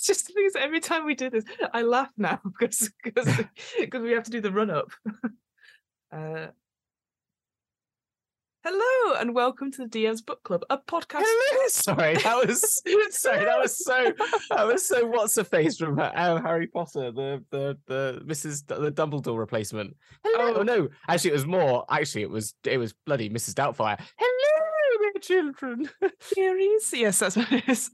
It's just the thing is, every time we do this, I laugh now because because because we have to do the run up. Uh, hello and welcome to the DM's Book Club, a podcast. Hello. sorry, that was sorry, that was so that was so. What's her face from uh, Harry Potter? The the the Mrs. D- the Dumbledore replacement. Hello. Oh. No, actually, it was more. Actually, it was it was bloody Mrs. Doubtfire. Hello, my children. Series? Yes, that's what it is.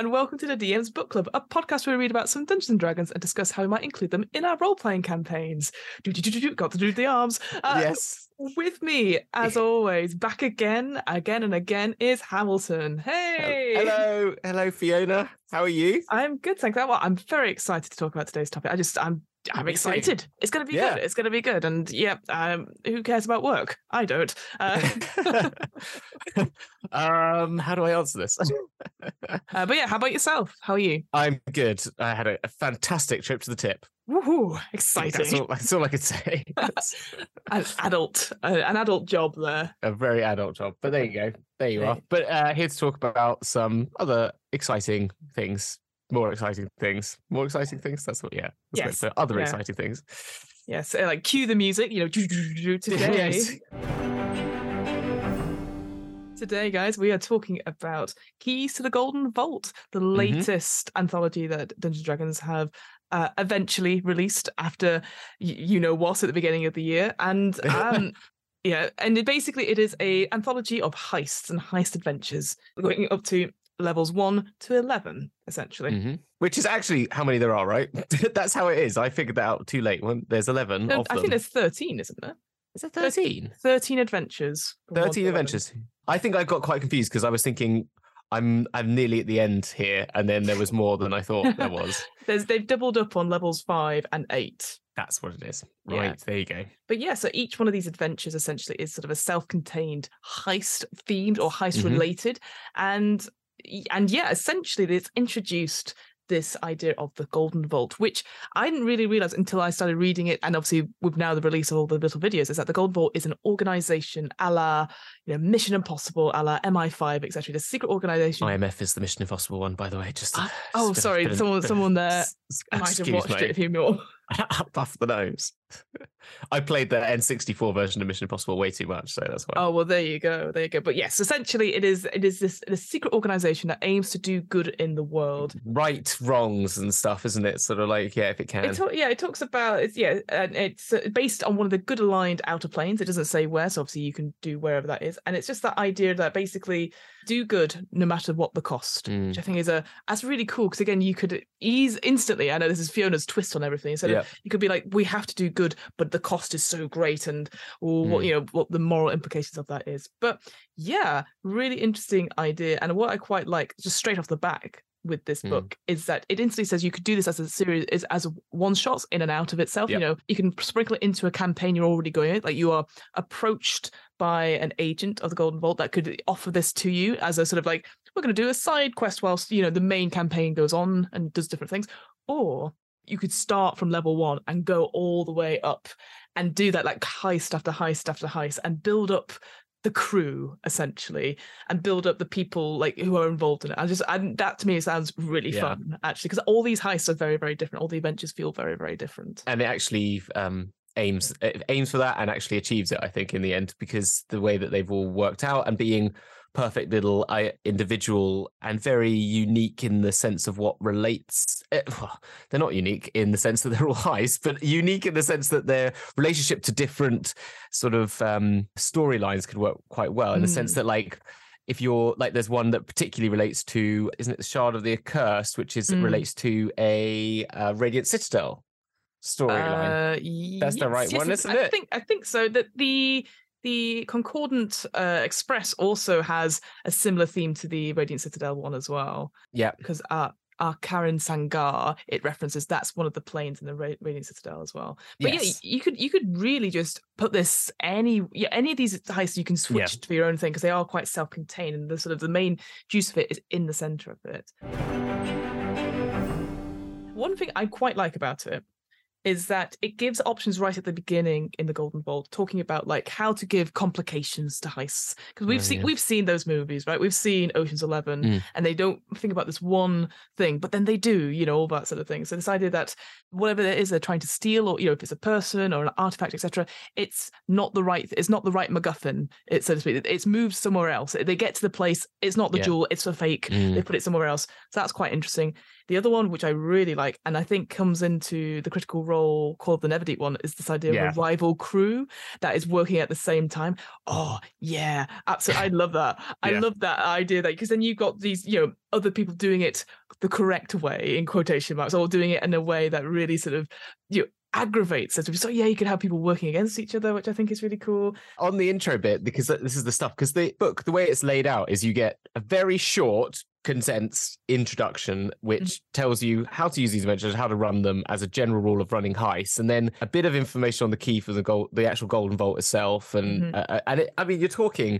And welcome to the DM's Book Club, a podcast where we read about some Dungeons and Dragons and discuss how we might include them in our role playing campaigns. Do, do, do, do, got to do the arms. Uh, yes. With me, as always, back again, again and again, is Hamilton. Hey! Hello, hello, Fiona. How are you? I'm good, thanks. Well, I'm very excited to talk about today's topic. I just, I'm, I'm excited. It's going to be Yeah. good. It's going to be good. And yeah, um, who cares about work? I don't. Uh, um, how do I answer this? uh, but yeah, how about yourself? How are you? I'm good. I had a, a fantastic trip to the tip. Woohoo! That's Exciting. all, that's all I could say. An adult, uh, an adult job there. a very adult job, but there you go. There you are. But uh, here to talk about some other exciting things, more exciting things, more exciting things. That's what, yeah. That's Yes, so other yeah. exciting things. Yes, uh, like cue the music. You know, today. Today, guys, we are talking about Keys to the Golden Vault, the Mm-hmm. latest anthology that Dungeons Dragons have uh, eventually released after y- you know what at the beginning of the year, and um, yeah, and it basically it is a anthology of heists and heist adventures, going up to levels one to eleven, essentially. Mhm. Which is actually how many there are, right? That's how it is. I figured that out too late. When there's 11 No, I think there's thirteen, isn't there? Is it 13? Thirteen adventures. from one 13 11. adventures. I think I got quite confused because I was thinking I'm I'm nearly at the end here, and then there was more than I thought there was. There's they've doubled up on levels five and eight. That's what it is. Yeah. Right, there you go. But yeah, so each one of these adventures essentially is sort of a self-contained heist themed or mm-hmm. heist related, and and yeah, essentially it's introduced this idea of the golden vault, which I didn't really realize until I started reading it, and obviously with now the release of all the little videos, is that the golden vault is an organization a la you know Mission Impossible, a la MI5, etc. The secret organization. IMF is the Mission Impossible one, by the way. Just Ah, just oh, a bit of- sorry, someone- someone there might have watched me. it a few more. Up Buff the nose. I played the N64 version of Mission Impossible way too much, so that's why. Oh well, there you go, there you go. But yes, essentially, it is it is this this secret organization that aims to do good in the world. Right wrongs and stuff, isn't it? Sort of like, yeah, if it can. It talk, yeah, it talks about it's yeah, and it's uh, based on one of the good aligned outer planes. It doesn't say where, so obviously you can do wherever that is. And it's just that idea that basically do good no matter what the cost, Mm. which I think is a that's really cool because again you could ease instantly. I know this is Fiona's twist on everything. So Yeah. you could be like, we have to do good, but the cost is so great, and or what Mm. you know what the moral implications of that is. But yeah, really interesting idea. And what I quite like, just straight off the back with this Mm. book, is that it instantly says you could do this as a series, is as one shots in and out of itself. Yep. You know, you can sprinkle it into a campaign you're already going. in, Like you are approached by an agent of the Golden Vault that could offer this to you as a sort of like, we're going to do a side quest whilst you know the main campaign goes on and does different things, or you could start from level one and go all the way up and do that like heist after heist after heist and build up the crew essentially and build up the people like who are involved in it. I just and that to me sounds really Yeah. fun actually because all these heists are very very different. All the adventures feel very very different. and it actually um aims it aims for that and actually achieves it i think in the end because the way that they've all worked out and being perfect little individual and very unique in the sense of what relates eh, well, they're not unique in the sense that they're all heists but unique in the sense that their relationship to different sort of um storylines could work quite well in the sense Mm. that like if you're like there's one that particularly relates to isn't it the shard of the accursed which is Mm. relates to a uh, radiant citadel storyline Uh, That's the right yes, one, isn't I it? think I think so. That the the Concordant uh, Express also has a similar theme to the Radiant Citadel one as well. Yeah. because uh, our Karen Sangar it references that's one of the planes in the Ra- Radiant Citadel as well. But yeah, Yes. y- you could you could really just put this any yeah any of these heists you can switch to your own thing because they are quite self-contained and the sort of the main juice of it is in the center of it. One thing I quite like about it is that it gives options right at the beginning in the Golden Vault, talking about like how to give complications to heists. Because we've Oh, seen yeah. we've seen those movies, right? We've seen Ocean's Eleven, Mm. and they don't think about this one thing, but then they do, you know, all that sort of thing. So this idea that whatever it is they're trying to steal, or you know, if it's a person or an artifact, etc., it's not the right, it's not the right MacGuffin, it so to speak. It's moved somewhere else. They get to the place, it's not the Yeah. jewel, it's a fake. Mm. They put it somewhere else. So that's quite interesting. The other one, which I really like, and I think comes into the critical role called the Netherdeep one, is this idea Yeah. of a rival crew that is working at the same time. Oh, yeah, absolutely. I love that. I Yeah. love that idea that because then you've got these, you know, other people doing it the correct way in quotation marks, or doing it in a way that really sort of you know, aggravates it. So yeah, you can have people working against each other, which I think is really cool. on the intro bit because this is the stuff because the book the way it's laid out is you get a very short condensed introduction which tells you how to use these adventures how to run them as a general rule of running heists and then a bit of information on the key for the gold the actual golden vault itself and Mhm. uh, and it, i mean you're talking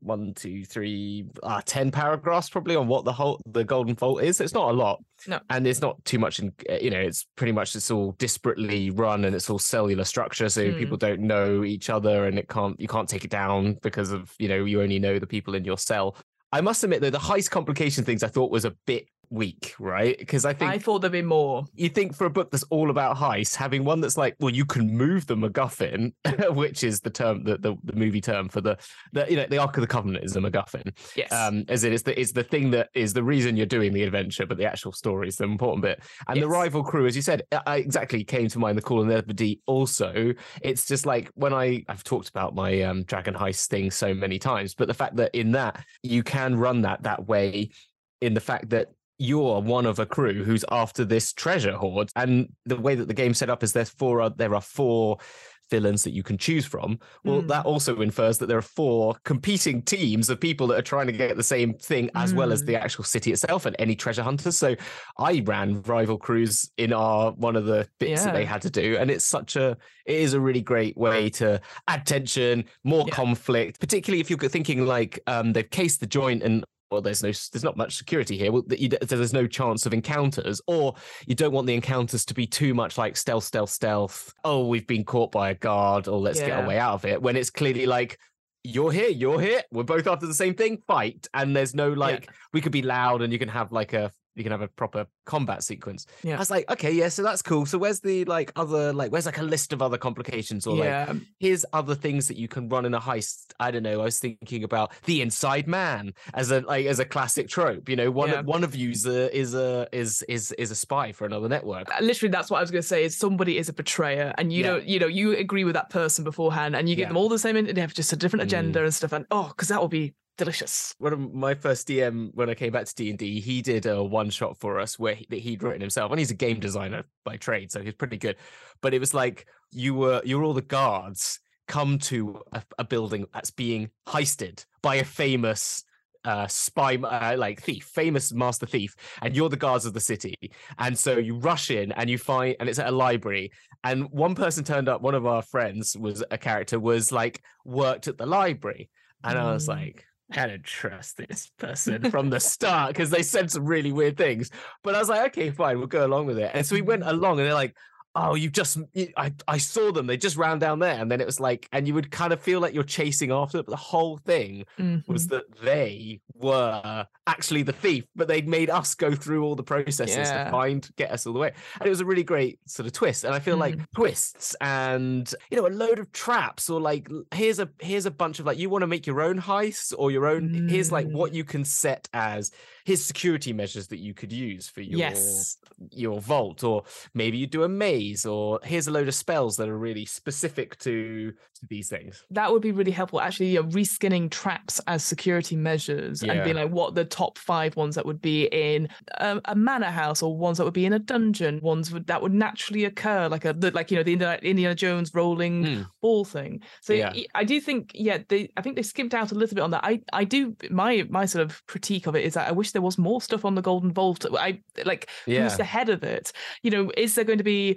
one two three uh, 10 paragraphs probably on what the whole the golden vault is it's not a lot No. and it's not too much in uh, you know it's pretty much it's all disparately run and it's all cellular structure so Mm. people don't know each other and it can't you can't take it down because of you know you only know the people in your cell i must admit though the heist complication things i thought was a bit weak right because i think I thought there'd be more. you think for a book that's all about heists, having one that's like, well, you can move the MacGuffin, which is the term, the, the, the movie term for the, the, you know, the Ark of the Covenant is the MacGuffin. Yes. Um, as it is the, it's the thing that is the reason you're doing the adventure, but the actual story is the important bit. And the rival crew, as you said, I- I exactly came to mind the Call and the D also. It's just like when I, I've talked about my um, Dragon Heist thing so many times, but the fact that in that you can run that that way in the fact that you're one of a crew who's after this treasure hoard and the way that the game's set up is there's four there are four villains that you can choose from well Mm. that also infers that there are four competing teams of people that are trying to get the same thing as well as Mm. the actual city itself and any treasure hunters so i ran rival crews in our one of the bits that they had to do and it's such a it is a really great way to add tension more Yeah. conflict particularly if you're thinking like um they've cased the joint and well, there's no, there's not much security here. Well, you, there's no chance of encounters, or you don't want the encounters to be too much like stealth, stealth, stealth. Oh, we've been caught by a guard, or let's get Yeah. our way out of it. When it's clearly like, you're here, you're here, we're both after the same thing, fight. And there's no like, we could be loud, and you can have like a, you can have a proper combat sequence. Yeah. I was like, okay, yeah, so that's cool. So where's the like other, like, where's like a list of other complications, or like yeah. here's other things that you can run in a heist. I don't know. I was thinking about the inside man as a like as a classic trope. You know, one Yeah. of one of you's a, is a is is is a spy for another network. Uh, literally that's what I was going to say is somebody is a betrayer and you Yeah. know you know you agree with that person beforehand and you give them all the same and they have just a different Mm. agenda and stuff and oh because that will be delicious One of my first DM when I came back to D and D, he did a one shot for us where he, that he'd written himself, and he's a game designer by trade, so he's pretty good. But it was like you were you're all the guards come to a, a building that's being heisted by a famous uh spy uh, like thief famous master thief and you're the guards of the city and so you rush in and you find and it's at a library and one person turned up one of our friends was a character was like worked at the library and i was Mm. like I don't trust this person from the start because they said some really weird things. But I was like, okay, fine, we'll go along with it. And so we went mm-hmm. along, and they're like, oh, you just, you- I, I saw them. They just ran down there, and then it was like, and you would kind of feel like you're chasing after it. But the whole thing was Mhm. that they were actually the thief, but they'd made us go through all the processes Yeah. to find get us all the way. And it was a really great sort of twist. And I feel like Mm. twists and you know a load of traps or like here's a here's a bunch of like you want to make your own heists or your own here's like what Mm. you can set as here's security measures that you could use for your yes your vault or maybe you do a maze or here's a load of spells that are really specific to, to these things. that would be really helpful actually you know, reskinning traps as security measures and being like what the top five ones that would be in a, a manor house or ones that would be in a dungeon ones would, that would naturally occur like a the, like you know the Indiana, Jones rolling Mm. ball thing so Yeah. I do think yeah they I think they skipped out a little bit on that I I do my my sort of critique of it is that I wish there was more stuff on the Golden Vault I like Yeah. who's ahead of it you know is there going to be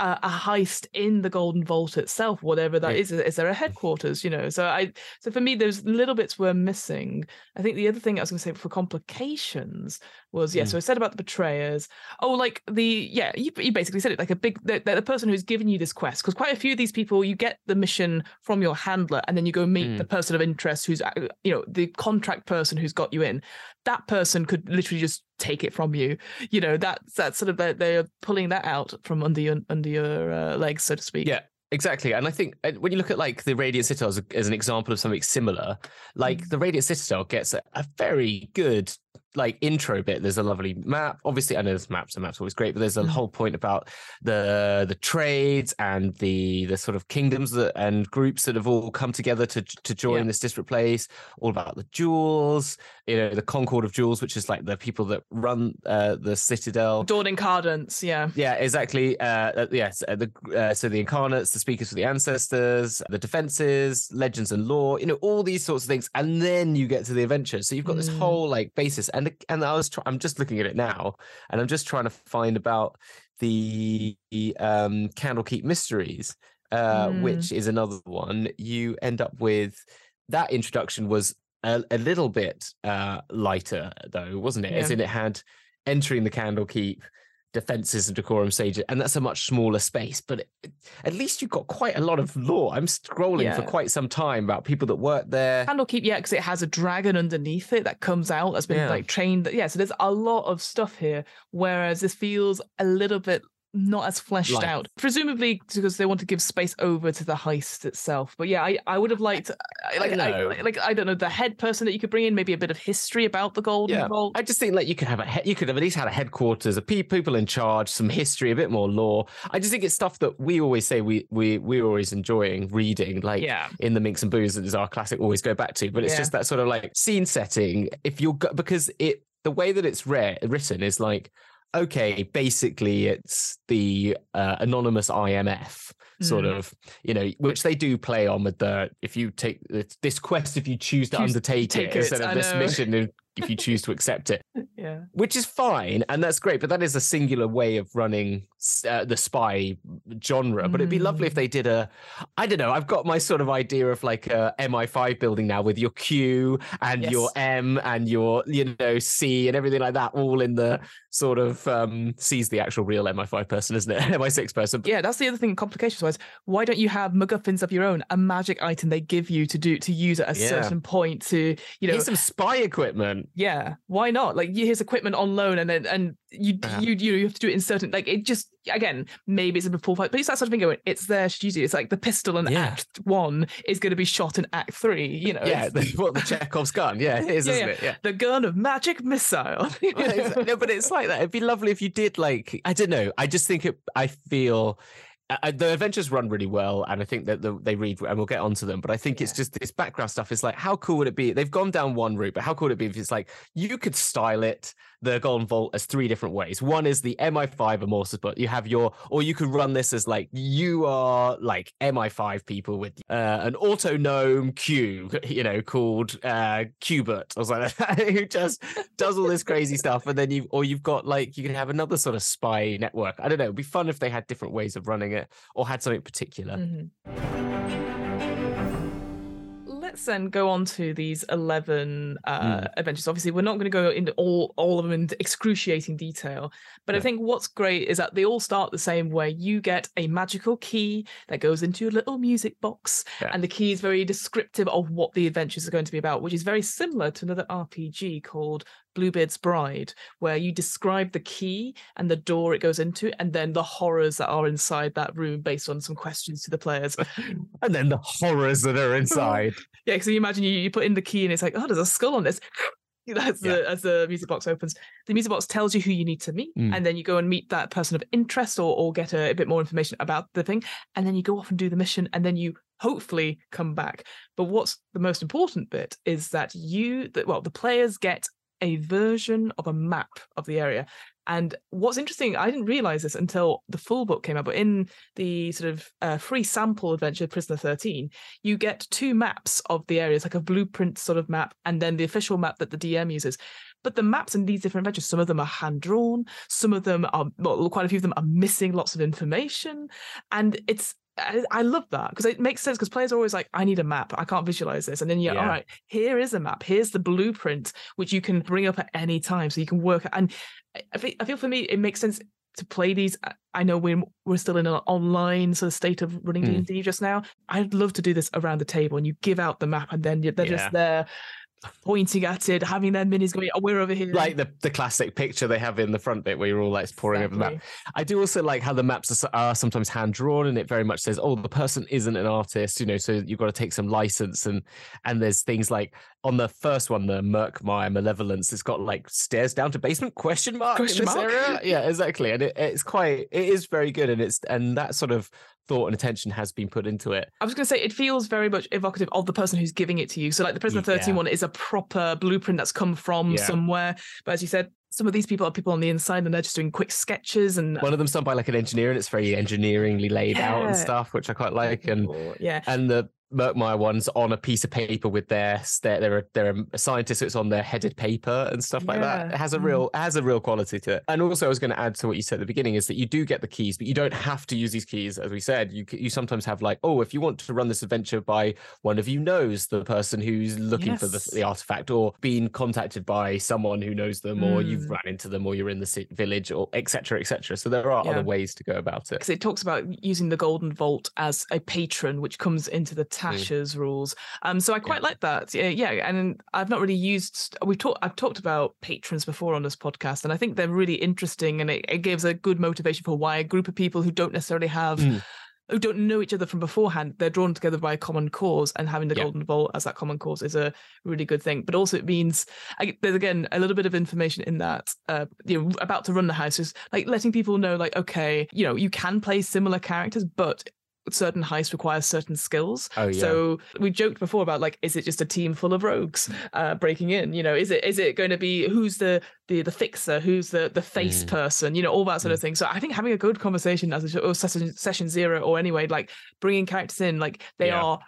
a, a heist in the Golden Vault itself, whatever that Yeah. is. Is there a headquarters? You know, so I so for me, those little bits were missing. I think the other thing I was going to say for complications was yeah. Mm. So I said about the betrayers. Oh, like the yeah, you, you basically said it like a big the, the person who's given you this quest because quite a few of these people you get the mission from your handler and then you go meet Mm. the person of interest who's uh, you know the contract person who's got you in. That person could literally just take it from you. You know that's that's sort of they're, they're pulling that out from under your under your uh, legs, so to speak. Yeah. Exactly, and I think uh, when you look at like the Radiant Citadel as, a, as an example of something similar, like Mm. the Radiant Citadel gets a, a very good like intro bit. There's a lovely map. Obviously, I know there's maps and maps always great, but there's a Mhm. whole point about the the trades and the the sort of kingdoms that and groups that have all come together to to join Yeah. this disparate place. All about the jewels, you know, the Concord of Jewels, which is like the people that run uh, the Citadel. Dawn Incarnates, yeah. Yeah, exactly. Uh, uh, yes, uh, the uh, so the incarnates, the speakers for the ancestors, the defenses, legends and lore. You know, all these sorts of things, and then you get to the adventure. So you've got this Mm. whole like basis, and and I was try- I'm just looking at it now, and I'm just trying to find about the um, Candlekeep Mysteries, uh, Mm. which is another one. You end up with that introduction was a, a little bit uh, lighter though, wasn't it? As in, it had entering the Candlekeep defenses and decorum sage and that's a much smaller space but it, at least you've got quite a lot of lore i'm scrolling for quite some time about people that work there Candlekeep, yeah, because it has a dragon underneath it that comes out that's been Yeah. like trained. Yeah, so there's a lot of stuff here. Whereas this feels a little bit not as fleshed Light. out, presumably because they want to give space over to the heist itself. But yeah, I, I would have liked, I- like, I, know. like I don't know, the head person that you could bring in, maybe a bit of history about the Golden Yeah, Vault. I just think like you could have a he- you could have at least had a headquarters, a pe- people in charge, some history, a bit more lore. I just think it's stuff that we always say we we we're always enjoying reading, like yeah, in the Minsc and Boo's is our classic always go back to. But it's Yeah. just that sort of like scene setting. If you're go- because it the way that it's rare, written is like okay, basically it's the uh, anonymous IMF sort Mm. of you know which they do play on with the if you take this- quest if you choose to Choose- undertake take it it, instead I of this know. mission if- you choose to accept it yeah. which is fine and that's great but that is a singular way of running uh, the spy genre but it'd be lovely if Mm. they did a i don't know i've got my sort of idea of like a mi5 building now with your q and your m and your you know c and everything like that all in the sort of um c's the actual real mi5 person isn't it mi6 person Yeah, that's the other thing. Complications wise, why don't you have MacGuffins of your own? A magic item they give you to do to use at a Yeah. certain point to you know here's some spy equipment yeah why not like you- here's equipment on loan and then and uh-huh. you Yeah. you you have to do it in certain like it just again maybe it's a full fight but it's that sort of thing going it's there it it's like the pistol in Yeah. act one is going to be shot in act three you know yeah it's what the chekhov's gun yeah it is Yeah, isn't it yeah the gun of magic missile you Well, it's- know? no, but it's like that. It'd be lovely if you did like I don't know. I just think it. I feel uh, the adventures run really well, and I think that the, they read, and we'll get onto them. But I think it's just this background stuff. Is like, how cool would it be? They've gone down one route, but how cool would it be if it's like you could style it the Golden Vault as three different ways. One is the MI5 Amorphous, but you have your, or you could run this as like you are like MI5 people with uh, an autognome Q, you know, called uh, Qbert or something like who just does all this crazy stuff. And then you, or you've got like, you can have another sort of spy network. I don't know. It'd be fun if they had different ways of running it or had something particular. Mhm. Let's then go on to these 11 uh, Mm. adventures. Obviously, we're not going to go into all, all of them in excruciating detail, but I think what's great is that they all start the same way. You get a magical key that goes into your little music box, Yeah. and the key is very descriptive of what the adventures are going to be about, which is very similar to another RPG called Bluebeard's Bride, where you describe the key and the door it goes into, and then the horrors that are inside that room based on some questions to the players. And then the horrors that are inside. Yeah, so you imagine you, you put in the key and it's like, oh, there's a skull on this. As the as the music box opens, the music box tells you who you need to meet, Mm. and then you go and meet that person of interest or or get a, a bit more information about the thing, and then you go off and do the mission, and then you hopefully come back. But what's the most important bit is that you that well, the players get a version of a map of the area. And what's interesting, I didn't realize this until the full book came out, but in the sort of uh, free sample adventure, Prisoner 13, you get two maps of the areas, like a blueprint sort of map, and then the official map that the DM uses. But the maps in these different adventures, some of them are hand drawn, some of them are well, quite a few of them are missing lots of information, and it's I, I love that because it makes sense because players are always like, I need a map. I can't visualize this. And then you're, Yeah. all right, here is a map. Here's the blueprint, which you can bring up at any time. So you can work. And I- I feel, I feel for me, it makes sense to play these. I- I know we're, we're still in an online sort of state of running Mm. D&D just now. I'd love to do this around the table and you give out the map and then they're Yeah. just there pointing at it, having their minis going, oh, we're over here. Like the, the classic picture they have in the front bit where you're all like pouring over the map. I do also like how the maps are, are sometimes hand drawn, and it very much says, "Oh, the person isn't an artist," you know. So you've got to take some license, and and there's things like on the first one, the Murkmire Malevolence, it's got like stairs down to basement question mark Question in this mark? area. Yeah, exactly, and it, it's quite it is very good, and it's and that sort of thought and attention has been put into it. I was going to say it feels very much evocative of the person who's giving it to you. So, like the Prisoner Yeah. 13 one is a proper blueprint that's come from Yeah. somewhere. But as you said, some of these people are people on the inside and they're just doing quick sketches and One of them's done by like an engineer, and it's very engineeringly laid out and stuff, which I quite like, and yeah, and the Murkmire one's on a piece of paper with their they're they're a, scientist, so it's on their headed paper and stuff like that. It has a Mhm. real has a real quality to it. And also, I was going to add to what you said at the beginning is that you do get the keys, but you don't have to use these keys. As we said, you you sometimes have like, oh, if you want to run this adventure by one of you knows the person who's looking for the, the artifact, or being contacted by someone who knows them, or you've Mm. run into them, or you're in the village, or etc. etc. So there are Yeah. other ways to go about it. because it talks about using the Golden Vault as a patron, which comes into Mm. the Tasha's rules. Um, so I quite like that. Yeah, yeah, and I've not really used. We've talked. I've talked about patrons before on this podcast, and I think they're really interesting, and it, it gives a good motivation for why a group of people who don't necessarily have. Mm. Who don't know each other from beforehand, they're drawn together by a common cause, and having the Yeah. Golden Vault as that common cause is a really good thing. But also, it means I, there's again a little bit of information in that uh, you know about to run the house is like letting people know like okay you know you can play similar characters but certain heists require certain skills. Oh yeah. so we joked before about like is it just a team full of rogues uh breaking in? You know is it is it going to be who's the the the fixer? Who's the the face Mm. person? You know all that sort of thing. So i think having a good conversation as a or session session zero or anyway like bringing characters in like they Yeah. are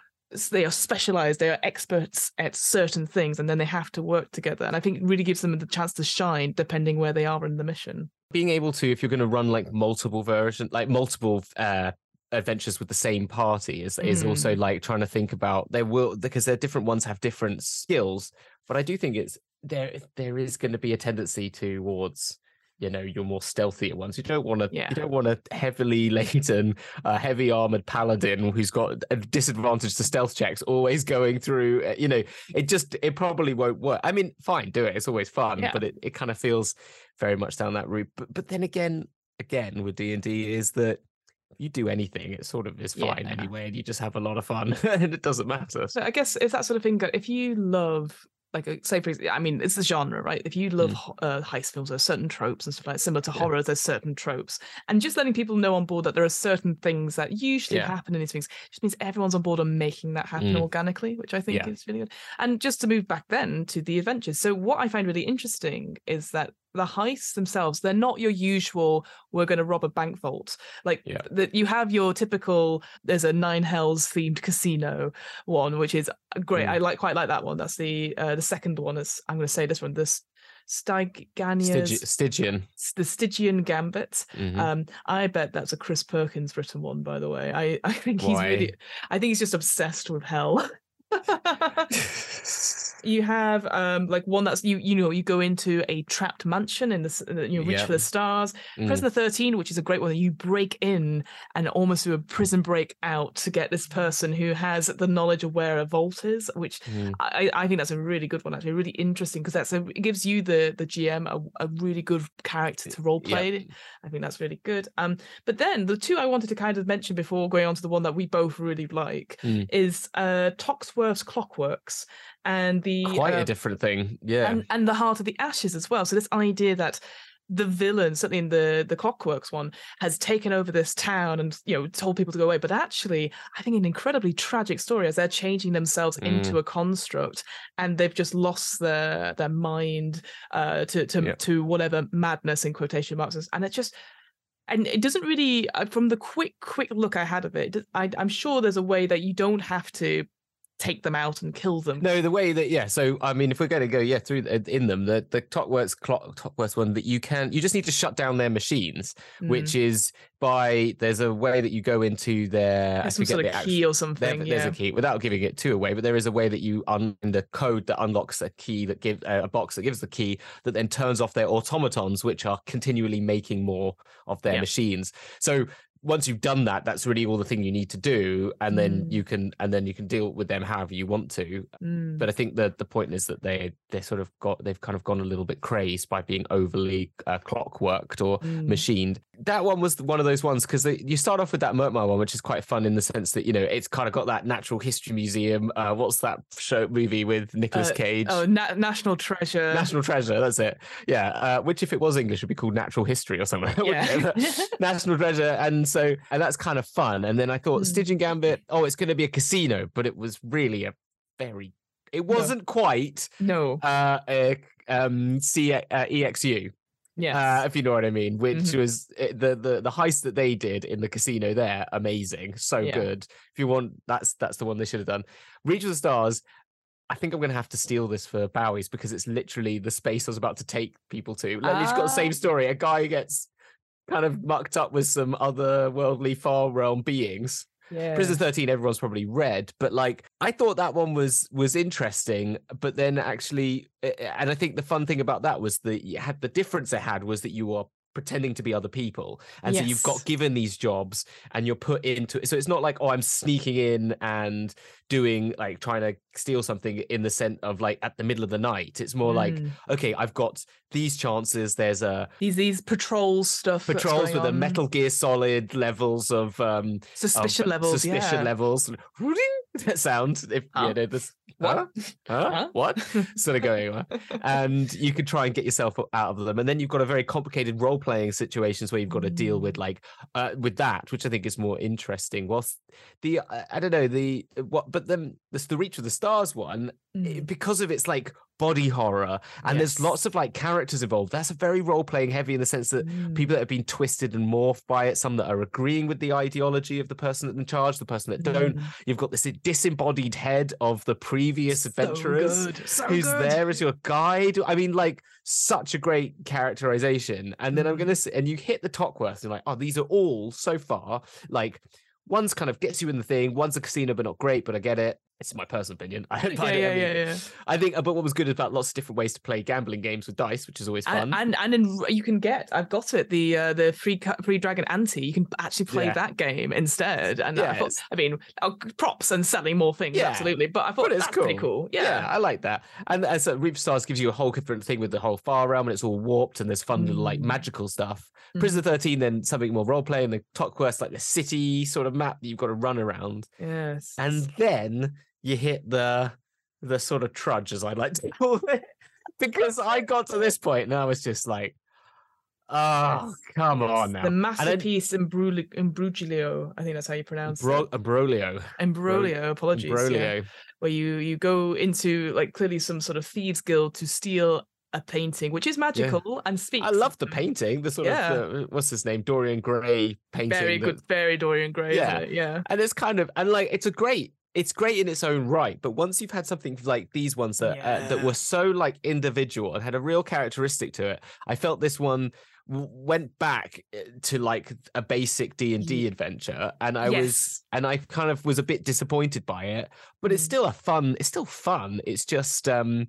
they are specialized they are experts at certain things and then they have to work together. And i think it really gives them the chance to shine depending where they are in the mission. Being able to if you're going to run like multiple version like multiple uh adventures with the same party is is also like trying to think about there will because their different ones have different skills but i do think it's there there is going to be a tendency towards you know your more stealthier ones. You don't want to Yeah. you don't want a heavily laden uh, heavy armored paladin who's got a disadvantage to stealth checks always going through uh, you know it just it probably won't work. I mean fine do it. It's always fun Yeah. but it, it kind of feels very much down that route. But, but then again again with d&d is that you do anything it sort of is fine Yeah. anyway and you just have a lot of fun and it doesn't matter So I guess it's that sort of thing. If you love, like, a- say for example, I mean, it's the genre, right? If you love Mm. uh, heist films, there's certain tropes and stuff like that. similar to Yeah. horror. There's certain tropes, and just letting people know on board that there are certain things that usually Yeah. happen in these things just means everyone's on board and making that happen Mm. organically, which I think Yeah. is really good. And just to move back then to the adventures. So what I find really interesting is that the heists themselves they're not your usual we're going to rob a bank vault. Like Yeah. that you have your typical there's a nine hells themed casino one which is great. Mm. i like quite like that one. That's the uh the second one. Is i'm going to say this one this Stygiania's Stygi- stygian. The stygian gambit. Mhm. um i bet that's a chris perkins written one by the way. I i think he's really i think he's just obsessed with hell you have um like one that's you you know you go into a trapped mansion in the uh, you know reach Yeah. for the stars Mm. prisoner 13 which is a great one that you break in and almost do a prison break out to get this person who has the knowledge of where a vault is which Mm. I, I think that's a really good one actually really interesting because that's a it gives you the the gm a, a really good character to role Yeah. play I think that's really good. Um, but then the two I wanted to kind of mention before going on to the one that we both really like Mm. is uh Tockworth's Clockworks and the quite uh, a different thing yeah and, and the Heart of the Ashes as well. So this idea that the villain, certainly in the the Clockworks one, has taken over this town and you know told people to go away. But actually, I think an incredibly tragic story as they're changing themselves Mm. into a construct and they've just lost their their mind uh, to to Yeah. to whatever madness in quotation marks. And it just and it doesn't really uh, from the quick quick look I had of it. it I, I'm sure there's a way that you don't have to take them out and kill them. No, the way that yeah. So I mean, if we're going to go yeah through in them, the the Clockworks clock Clockworks one that you can you just need to shut down their machines, Mm. which is by there's a way that you go into their I There's some sort of key or something. there- yeah. there's a key without giving it too away, but there is a way that you un the code that unlocks a key that give uh, a box that gives the key that then turns off their automatons, which are continually making more of their Yeah. machines. So once you've done that, that's really all the thing you need to do, and then Mm. you can and then you can deal with them however you want to. Mm. But I think that the point is that they they sort of got they've kind of gone a little bit crazed by being overly uh, clockworked or Mm. machined. That one was one of those ones because you start off with that Murkmire one, which is quite fun in the sense that you know it's kind of got that Natural History Museum. Uh, what's that show movie with Nicolas Uh, Cage? Oh, na- National Treasure. National Treasure, that's it. Yeah, uh, which if it was English would be called Natural History or something. Yeah. National Treasure, and so and that's kind of fun. And then I thought Mm. Stygian Gambit, oh, it's going to be a casino, but it was really a very, it wasn't quite no. uh, a, um, C, uh, EXU, Yes. uh, if you know what I mean, which Mhm. was uh, the the the heist that they did in the casino there, amazing, so Yeah. good. If you want, that's that's the one they should have done. Reach of the Stars. I think I'm going to have to steal this for Bowie's because it's literally the space I was about to take people to. Like, it's got the same Ah. story. A guy gets kind of mucked up with some otherworldly far realm beings. yeah. Prison 13 everyone's probably read, but like I thought that one was was interesting, but then actually and I think the fun thing about that was that you had the difference it had was that you were pretending to be other people. And so you've got given these jobs and you're put into it. So it's not like, oh, I'm sneaking in and doing like trying to steal something in the sense of like at the middle of the night. It's more like, Mm. okay, I've got these chances. There's a these these patrol stuff. patrols with a. Metal Gear Solid levels of um of suspicion levels. suspicion yeah. levels that sound if you know this What? huh? Huh? Huh? what sort of going on and you could try and get yourself out of them and then you've got a very complicated role playing situations where you've got to deal with Mm. like uh, with that which i think is more interesting whilst the uh, i don't know the what but then this the reach of the stars one Mm. because of its like body horror and there's lots of like characters involved that's a very role playing heavy in the sense that Mm. people that have been twisted and morphed by it some that are agreeing with the ideology of the person in charge the person that don't Mm. you've got this disembodied head of the previous So adventurers so who's good. there as your guide i mean like such a great characterization and then i'm Mm. gonna s- and you hit the Tockworth and you're like oh these are all so far like one's kind of gets you in the thing one's a casino but not great but i get it it's my personal opinion i don't Yeah, yeah, I mean, yeah, yeah. I think, but what was good about lots of different ways to play gambling games with dice, which is always fun. And, and and in, you can get I've got it the uh, the free Three-Dragon Ante you can actually play Yeah. that game instead and I thought I mean uh, props and selling more things Yeah. absolutely but I thought But it's that's pretty cool yeah, I like that. And as uh, Reap Stars gives you a whole different thing with the whole far realm, and it's all warped, and there's fun little like Mm. magical stuff. Mhm. Prison 13, then something more role play, and the Top Quest, like the city sort of map that you've got to run around. yes And then you hit the the sort of trudge, as I like to call it, because I got to this point and I was just like, oh, come yes. on now. the masterpiece Imbruli- Imbruglio I think that's how you pronounce Bro- it Broglio. Imbroglio apologies yeah. Broglio. where you you go into like clearly some sort of thieves guild to steal a painting which is magical and speaks I love the painting. The sort Yeah. of the, what's his name, Dorian Gray painting. very that- good very Dorian Gray Yeah. yeah yeah and it's kind of and like it's a great. It's great in its own right, but once you've had something like these ones that uh, that were so like individual and had a real characteristic to it, I felt this one w- went back uh, to like a basic D and D Ye- adventure, and I was and I kind of was a bit disappointed by it. But it's Mm. still a fun. It's still fun. It's just um,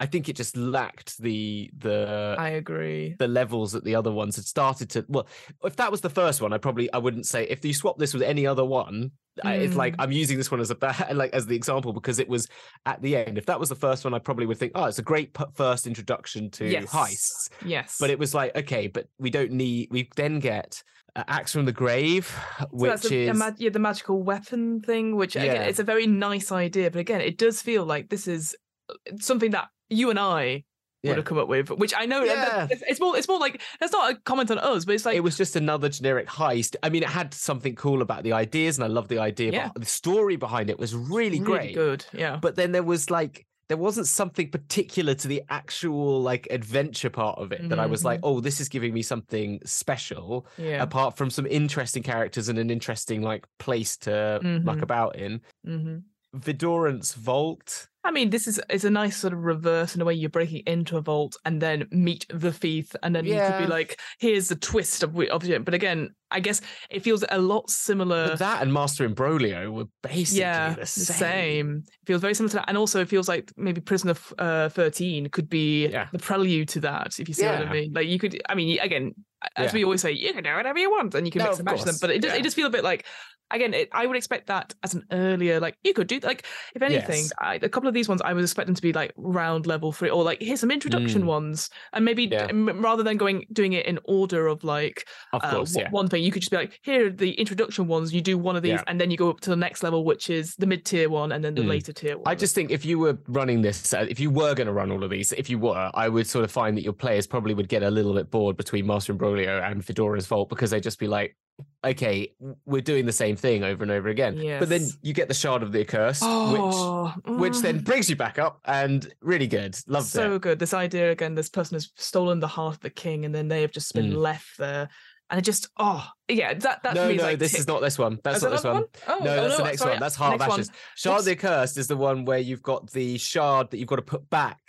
I think it just lacked the the I agree the levels that the other ones had started to well if that was the first one i probably i wouldn't say if you swap this with any other one I, it's like Mm. i'm using this one as a like as the example because it was at the end if that was the first one i probably would think oh it's a great p- first introduction to Yes. heists yes but it was like okay but we don't need we then get uh, axe from the grave which a, is ma- yeah, the magical weapon thing, which again, Yeah. it's a very nice idea, but again, it does feel like this is uh, something that you and I Yeah. would have come up with. Which I know Yeah. it's, more, it's more like that's not a comment on us, but it's like it was just another generic heist. I mean, it had something cool about the ideas, and I love the idea. Yeah. But the story behind it was really, great. good. Yeah, but then there was like there wasn't something particular to the actual like adventure part of it that I was like, Mhm. oh, this is giving me something special. yeah. Apart from some interesting characters and an interesting like place to muck Mhm. about in. hmm Vidorant's Vault. I mean, this is it's a nice sort of reverse in a way you're breaking into a vault and then meet the thief, and then you could be like, here's the twist of of it. But again, I guess it feels a lot similar. But that and Master Imbroglio were basically yeah, the same. same. It feels very similar to that, and also it feels like maybe Prisoner uh, Thirteen could be Yeah. the prelude to that. If you see what I mean, like you could. I mean, again, as Yeah. we always say, you can do whatever you want, and you can No, mix and match them. But it does, yeah. it does feel a bit like. Again, it, I would expect that as an earlier, like you could do like if anything, Yes. I, a couple of these ones I was expecting to be like round level three, or like here's some introduction Mm. ones, and maybe Yeah. m- rather than going doing it in order of like Of uh, course, w- yeah. one thing you could just be like here are the introduction ones you do one of these Yeah. and then you go up to the next level which is the mid-tier one and then the Mm. later tier one I just think if you were running this, uh, if you were going to run all of these, if you were, I would sort of find that your players probably would get a little bit bored between Master Imbroglio and Fedora's Vault because they'd just be like, okay, we're doing the same thing over and over again. But then you get the Shard of the Accursed, oh, which which then mm, brings you back up and really good. Loved so it. good this idea again this person has stolen the heart of the king and then they have just been Mm. left there and it just oh yeah that that No, no, like this is not this one. That's Is not this another one. Oh, No, oh, that's the next sorry, one. That's Heart of next one. Ashes. Shard of the Accursed is the one where you've got the shard that you've got to put back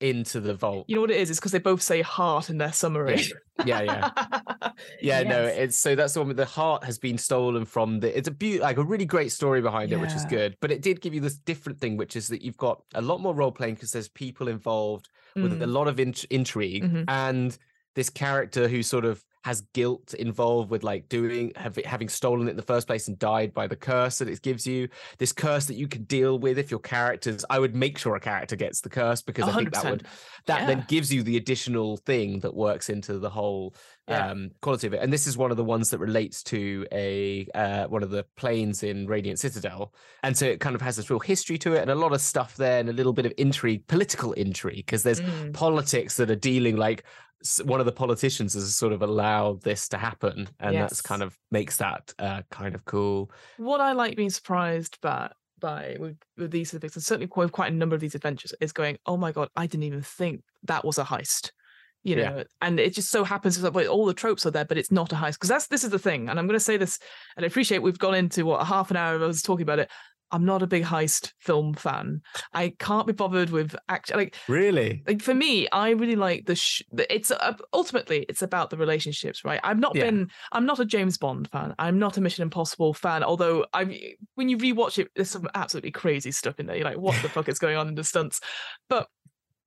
into the vault. you know what it is it's because they both say heart in their summary Yeah, yeah. Yeah, no, Yes. it's so that's the one with the heart has been stolen from the. It's a beaut, like a really great story behind it, which is good. But it did give you this different thing, which is that you've got a lot more role playing because there's people involved with a Mm. lot of int- intrigue Mhm. and this character who sort of has guilt involved with like doing have, having stolen it in the first place and died by the curse that it gives you this curse that you can deal with if your characters i would make sure a character gets the curse because i think that would that Yeah. then gives you the additional thing that works into the whole Yeah. um, quality of it. And this is one of the ones that relates to a uh, one of the planes in Radiant Citadel, and so it kind of has this real history to it and a lot of stuff there and a little bit of intrigue, political intrigue, because there's Mm. politics that are dealing like one of the politicians has sort of allowed this to happen, and that's kind of makes that uh, kind of cool. what I like being surprised by by with, with these sort of things, and certainly quite, quite a number of these adventures, is going, oh my god, I didn't even think that was a heist. You know, Yeah. and it just so happens that all the tropes are there, but it's not a heist. Because that's this is the thing, and I'm going to say this, and I appreciate we've gone into what a half an hour of us talking about it. I'm not a big heist film fan. I can't be bothered with act like Really? like for me i really like the sh- it's uh, ultimately it's about the relationships right i've not Yeah. been i'm not a james bond fan i'm not a mission impossible fan although i when you rewatch it there's some absolutely crazy stuff in there you're like what the fuck is going on in the stunts but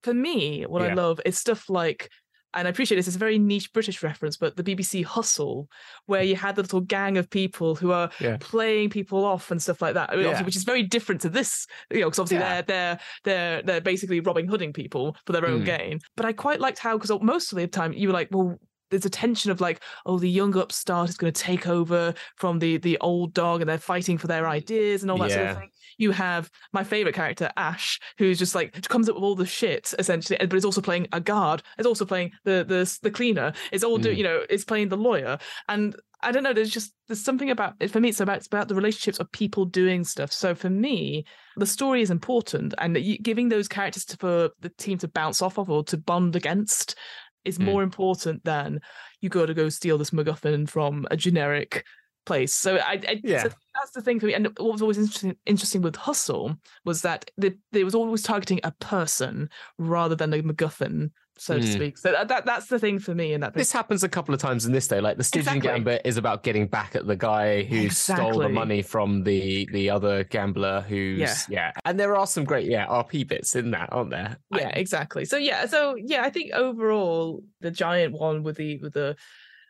for me what i love is stuff like and I appreciate this. It's a very niche British reference, but the BBC Hustle, where you had the little gang of people who are Yeah. playing people off and stuff like that, I mean, Yeah. which is very different to this, you know, because obviously Yeah. they're they're they're they're basically Robin Hooding people for their own Mm. gain. But I quite liked how because most of the time you were like, well, there's a tension of like, oh, the young upstart is going to take over from the the old dog, and they're fighting for their ideas and all that sort of thing. You have my favorite character, Ash, who's just like comes up with all the shit essentially, but is also playing a guard, is also playing the the the cleaner, is all do Mm. you know, is playing the lawyer, and I don't know. There's just there's something about it for me. It's about it's about the relationships of people doing stuff. So for me, the story is important, and giving those characters to, for the team to bounce off of or to bond against is Mm. more important than you got to go steal this MacGuffin from a generic place. So I, I Yeah. so that's the thing for me. And what was always interesting interesting with Hustle was that they, they was always targeting a person rather than a MacGuffin, so to Mm. speak. So that, that that's the thing for me. And that This happens a couple of times in this day. Like the Stygian Exactly. Gambit is about getting back at the guy who stole the money from the the other gambler who's Yeah. yeah. And there are some great yeah RP bits in that, aren't there? I- yeah exactly so yeah so yeah i think overall the giant one with the with the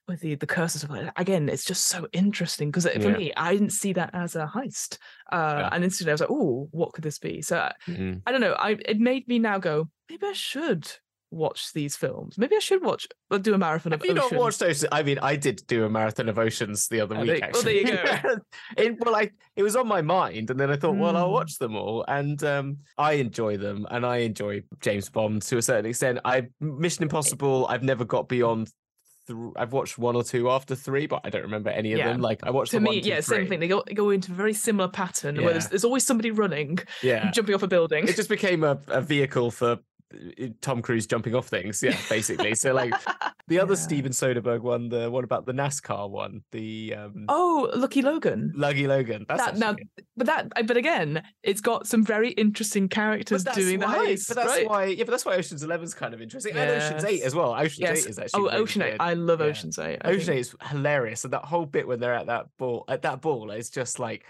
with the the curses of it again it's just so interesting because for Yeah. me i didn't see that as a heist uh Yeah. and instantly i was like oh what could this be so I, Mhm. I don't know i it made me now go maybe i should watch these films maybe i should watch or do a marathon Have of you not watched those? I mean, I did do a marathon of Oceans the other Oh, week. there- well, there you Actually, it, well, I it was on my mind, and then I thought, well, I'll Mm. watch them all, and um, I enjoy them, and I enjoy James Bond to a certain extent. I Mission Impossible, I've never got beyond. I've watched one or two after three, but I don't remember any of Yeah. them. Like I watched to the me one, two, yeah same thing they go, go into a very similar pattern where there's, Yeah. there's always somebody running Yeah, jumping off a building it just became a, a vehicle for uh, Tom Cruise jumping off things. Yeah, basically. so like, The other Yeah. Steven Soderbergh one, the one about the NASCAR one, the um, Oh, Lucky Logan. Lucky Logan. That's That, now, but that, but again, it's got some very interesting characters doing the why, heist. But that's right? why, yeah, but that's why Ocean's Eleven's kind of interesting, and Ocean's Eight as well. Ocean's Yes. Eight is actually Oh, Ocean Eight. good. I love Yeah. Ocean's Eight. I Ocean think- Eight is hilarious, and that whole bit when they're at that ball, at that ball, is just like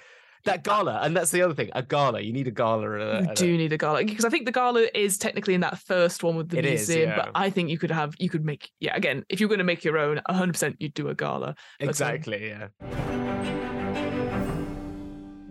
that gala, and that's the other thing. A gala, you need a gala. at a- You at a- do need a gala because I think the gala is technically in that first one with the It is, museum, yeah. but I think you could have you could make yeah again if you're going to make your own 100 percent you'd do a gala. exactly, yeah.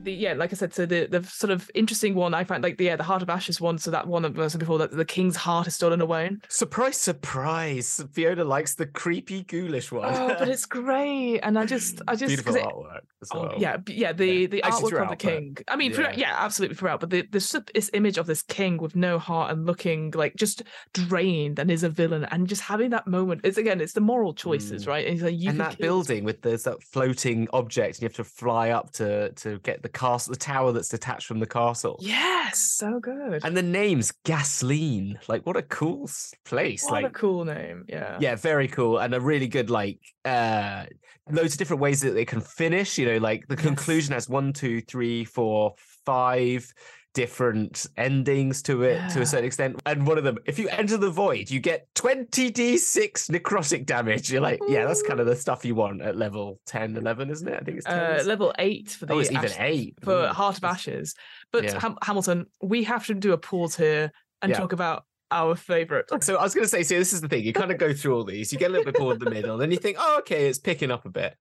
The yeah like I said so the the sort of interesting one I find like the yeah the Heart of Ashes one so that one that was before that the King's heart is stolen away. Surprise, surprise! Fiona likes the creepy, ghoulish one. Oh, but it's great, and I just I just beautiful it- artwork as Oh, well. yeah, b- yeah. The the Actually artwork of the but- king. I mean, yeah. yeah, absolutely throughout. But the this this image of this king with no heart and looking like just drained and is a villain, and just having that moment. It's again, it's the moral choices, Mm. right? And, like, you and that building with there's that floating object, and you have to fly up to to get the castle, the tower that's detached from the castle. Yes, so good. And the name's Gasoline. Like, what a cool place! what like, a cool name. Yeah. yeah, very cool, and a really good like uh loads of different ways that they can finish. You know, like the Yes. conclusion has one, two, three, four, five different endings to it to a certain extent. And one of them, if you enter the void, you get 20d6 necrotic damage. You're like, yeah, that's kind of the stuff you want at level 10, 11, isn't it? I think it's 10. Uh, level eight for the oh, it's even Ash- eight. for Ooh, Heart of Ashes. But Yeah. Ham- Hamilton, we have to do a pause here and Yeah. talk about our favorite. So I was going to say, so this is the thing. You kind of go through all these, you get a little bit bored in the middle, then you think, oh, okay, it's picking up a bit.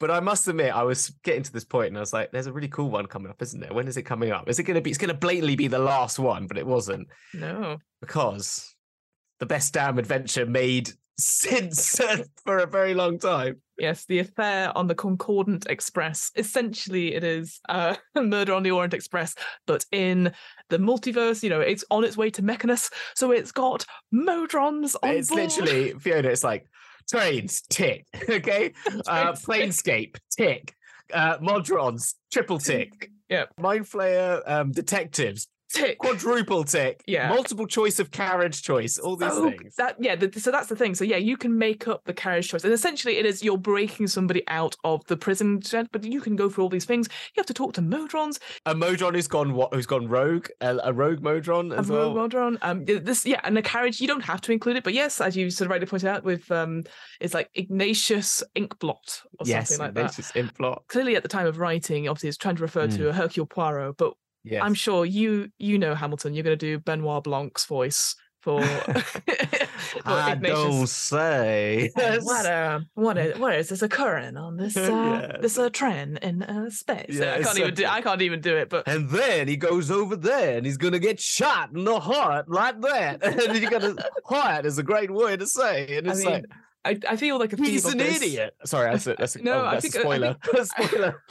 But I must admit, I was getting to this point and I was like, there's a really cool one coming up, isn't there? When is it coming up? Is it going to be, it's going to blatantly be the last one, but it wasn't No. because the best damn adventure made since uh, for a very long time. Yes, the affair on the Concordant Express. Essentially, it is uh, Murder on the Orient Express, but in the multiverse. You know, it's on its way to Mechanus, so it's got Modrons on it's board. literally, Fiona, it's like trains, tick, okay? Uh. Planescape, tick. Uh, Modrons, triple tick. Yeah. Mind Flayer, um, detectives, tick. quadruple tick, Yeah. multiple choice of carriage choice, all these So things. That yeah, the, so that's the thing. So yeah, you can make up the carriage choice, and essentially it is you're breaking somebody out of the prison, but you can go through all these things. You have to talk to Modrons, A Modron who's gone what? Who's gone rogue? A, a rogue Modron a as rogue well. Modron. Um, this yeah, and the carriage you don't have to include it, but yes, as you sort of rightly pointed out, with um, it's like Ignatius Inkblot or yes, something like that. Ignatius Implot. Clearly, at the time of writing, obviously, it's trying to refer to a Hercule Poirot, but Yes. I'm sure you you know Hamilton. You're going to do Benoit Blanc's voice for. for I Ignatius. don't say. What uh, what is what is this occurring on this uh, Yeah. this uh, train in uh, space? Yeah, I can't even do. I can't even do it. But And then he goes over there and he's gonna get shot in the heart like that. And you got to heart is a great word to say. And I mean, like I, I feel like a theme he's an idiot. Sorry, that's a, that's a, No, oh, I that's think- a I spoiler. spoiler.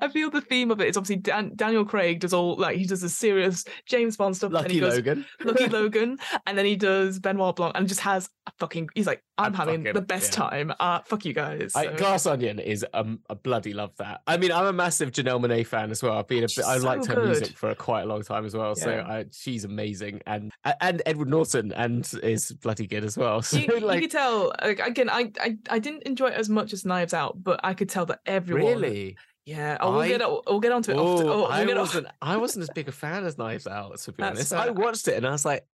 I feel the theme of it is obviously Dan, Daniel Craig does all like he does the serious James Bond stuff. and he Lucky goes, Logan. Lucky Logan, and then he does Benoit Blanc, and just has a fucking. He's like, I'm I'm having the best yeah. time. Uh, fuck you guys. I, Glass Onion is um, I bloody love that. I mean, I'm a massive Janelle Monae fan as well. I've been a bit, I liked so her music for quite a long time as well. So I, she's amazing, and and Edward Norton and is bloody good as well. So you, you like, could tell like, again. I, I I didn't enjoy it as much as Knives Out, but I could tell that everyone. really, Yeah. Oh, we'll I- get oh, we'll get onto it. after- Oh, oh, we'll I get wasn't. I wasn't as big a fan as Knives Out, to be That's honest. I watched it and I was like,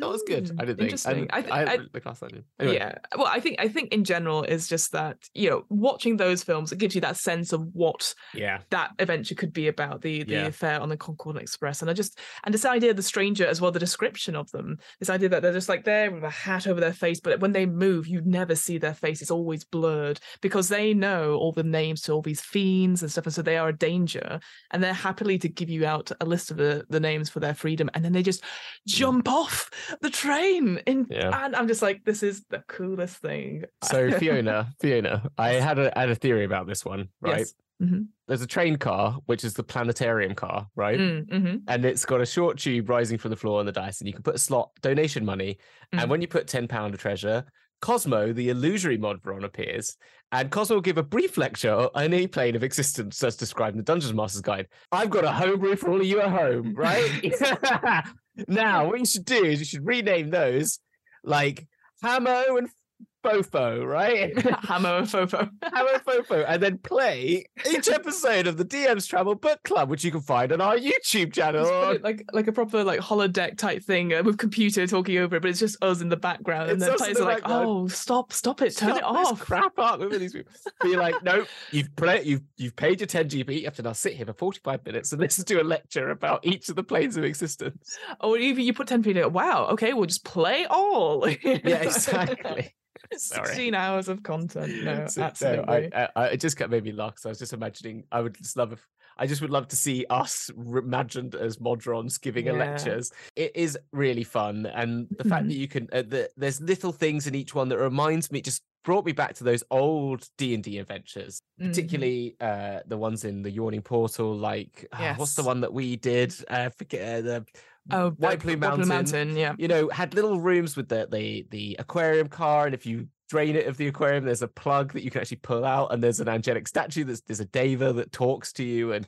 not was good. Mm, I didn't think. I I, th- I, I- the Onion. Anyway, Yeah. Well, I think I think in general is just that you know watching those films it gives you that sense of what yeah, that adventure could be about the the Yeah. affair on the Concord Express, and I just and this idea of the stranger as well, the description of them, this idea that they're just like there with a hat over their face, but when they move, you never see their face; it's always blurred because they know all the names to all these fiends and stuff, and so they are a danger, and they're happily to give you out a list of the the names for their freedom, and then they just jump off the train, in, Yeah. and I'm just like, this is the coolest thing. So Fiona, Fiona, I had a had a theory about this one. Right, Yes. Mhm. there's a train car which is the planetarium car, right? Mm, mhm. And it's got a short tube rising from the floor on the dice, and you can put a slot donation money. Mm. And when you put ten pound of treasure, Cosmo, the illusory Modron, appears, and Cosmo will give a brief lecture on any plane of existence as described in the Dungeons Master's Guide. I've got a homebrew for all of you at home, right? now, what you should do is you should rename those like Hamo and Fofo, right? Hamo and Fofo. Hamo and Fofo, and then play each episode of the DM's Travel Book Club, which you can find on our YouTube channel. like like a proper like holodeck type thing uh, with computer talking over it, but it's just us in the background, and It's then players the are like, "Oh, stop, stop it, turn Stop it off." Crap up with these people. But you're like, no, you've played, you've you've paid your 10 GP. You have to now sit here for 45 minutes and listen to a lecture about each of the planes of existence. Or even you put ten people. Wow, okay, we'll just play all. Yeah, exactly. Sorry. Sixteen hours of content. No, So, no, absolutely. I, I, it just kept made me laugh. So I was just imagining. I would just love if I just would love to see us imagined as Modrons giving a lectures. It is really fun, and the fact Mhm. that you can uh, the, there's little things in each one that reminds me just brought me back to those old D and D adventures, Mhm. particularly uh, the ones in the Yawning Portal. Like uh, what's the one that we did? Uh, forget uh, the Oh, White the- Plume White Plume Mountain. Mountain. Yeah. you know, had little rooms with the the the aquarium car, and if you drain it of the aquarium, there's a plug that you can actually pull out, and there's an angelic statue. That's there's a deva that talks to you, and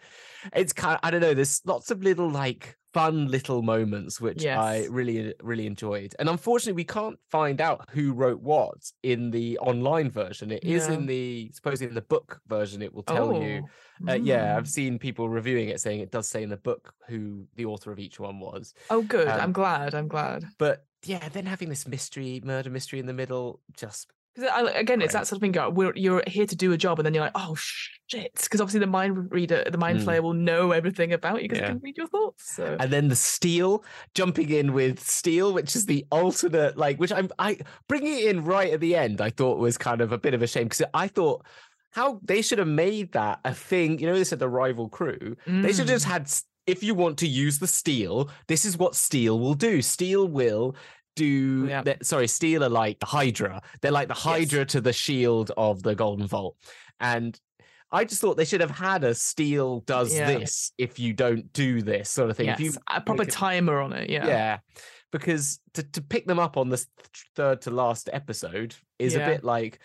it's kind of I don't know. There's lots of little like fun little moments which I really really enjoyed. And unfortunately, we can't find out who wrote what in the online version. It is No. in the supposedly in the book version. It will tell you. Oh, Uh, yeah, mm. I've seen people reviewing it saying it does say in the book who the author of each one was Oh, good. um, I'm glad. I'm glad. but yeah, then having this mystery, murder mystery in the middle, just Because again, it's that sort of thing. You're here to do a job, and then you're like, "Oh shit!" Because obviously the mind reader, the mind Mm. flayer, will know everything about you because Yeah. it can read your thoughts. So and then the steel jumping in with steel, which is the alternate, like which I'm I bringing it in right at the end. I thought was kind of a bit of a shame because I thought how they should have made that a thing. You know, they said the rival crew. They should have just Mm. had. If you want to use the steel, this is what steel will do. Steel will do. Yeah. sorry, steel are like the Hydra. They're like the Hydra to the shield of the Golden Vault, and. I just thought they should have had a steel does Yeah. this if you don't do this sort of thing. yes, If you a proper timer on it. Yeah. yeah. Because to, to pick them up on the third to last episode is Yeah. a bit like,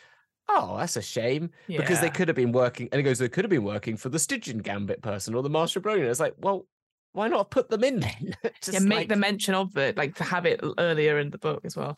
oh, that's a shame. Because they could have been working, and it goes, they could have been working for the Stygian Gambit person or the Master of. It's like, well, why not put them in then? Just yeah, make like- the mention of it, like to have it earlier in the book as well.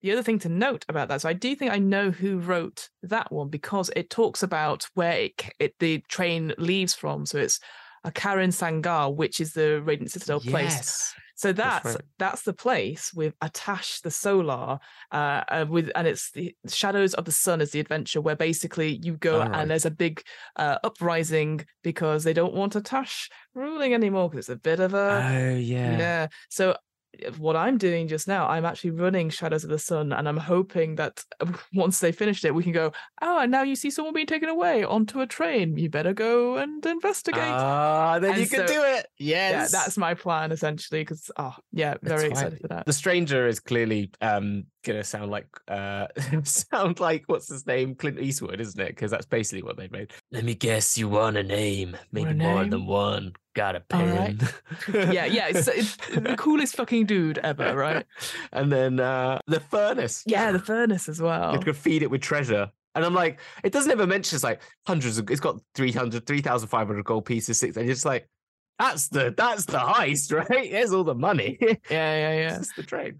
The other thing to note about that, so I do think I know who wrote that one because it talks about where it, it the train leaves from. So it's a Karen Sangar, which is the Radiant Citadel place. So That's that's right. that's the place with Atash the Solar, uh, uh, with and it's the Shadows of the Sun is the adventure where basically you go Alright. and there's a big uh, uprising because they don't want Atash ruling anymore because it's a bit of a Oh, yeah. yeah. So what I'm doing just now, I'm actually running Shadows of the Sun, and I'm hoping that uh, once they finished it, we can go. Oh, and now you see someone being taken away onto a train. You better go and investigate. Ah, then And you can do it. yeah, Yes. that's my plan essentially. Because oh, yeah, very That's excited for that. The stranger is clearly um gonna sound like uh sound like what's his name Clint Eastwood, isn't it? Because that's basically what they made. Let me guess, you want a name, maybe more than one. Got a All right. pen. yeah, yeah, it's, it's the coolest fucking dude ever, right? and then uh the furnace. Yeah, the furnace as well. You could feed it with treasure. And I'm like, it doesn't ever mention it's like hundreds of it's got 300, 3,500 gold pieces, six. And you're just like, that's the that's the heist, right? Here's all the money. Yeah, yeah, yeah. It's the trade.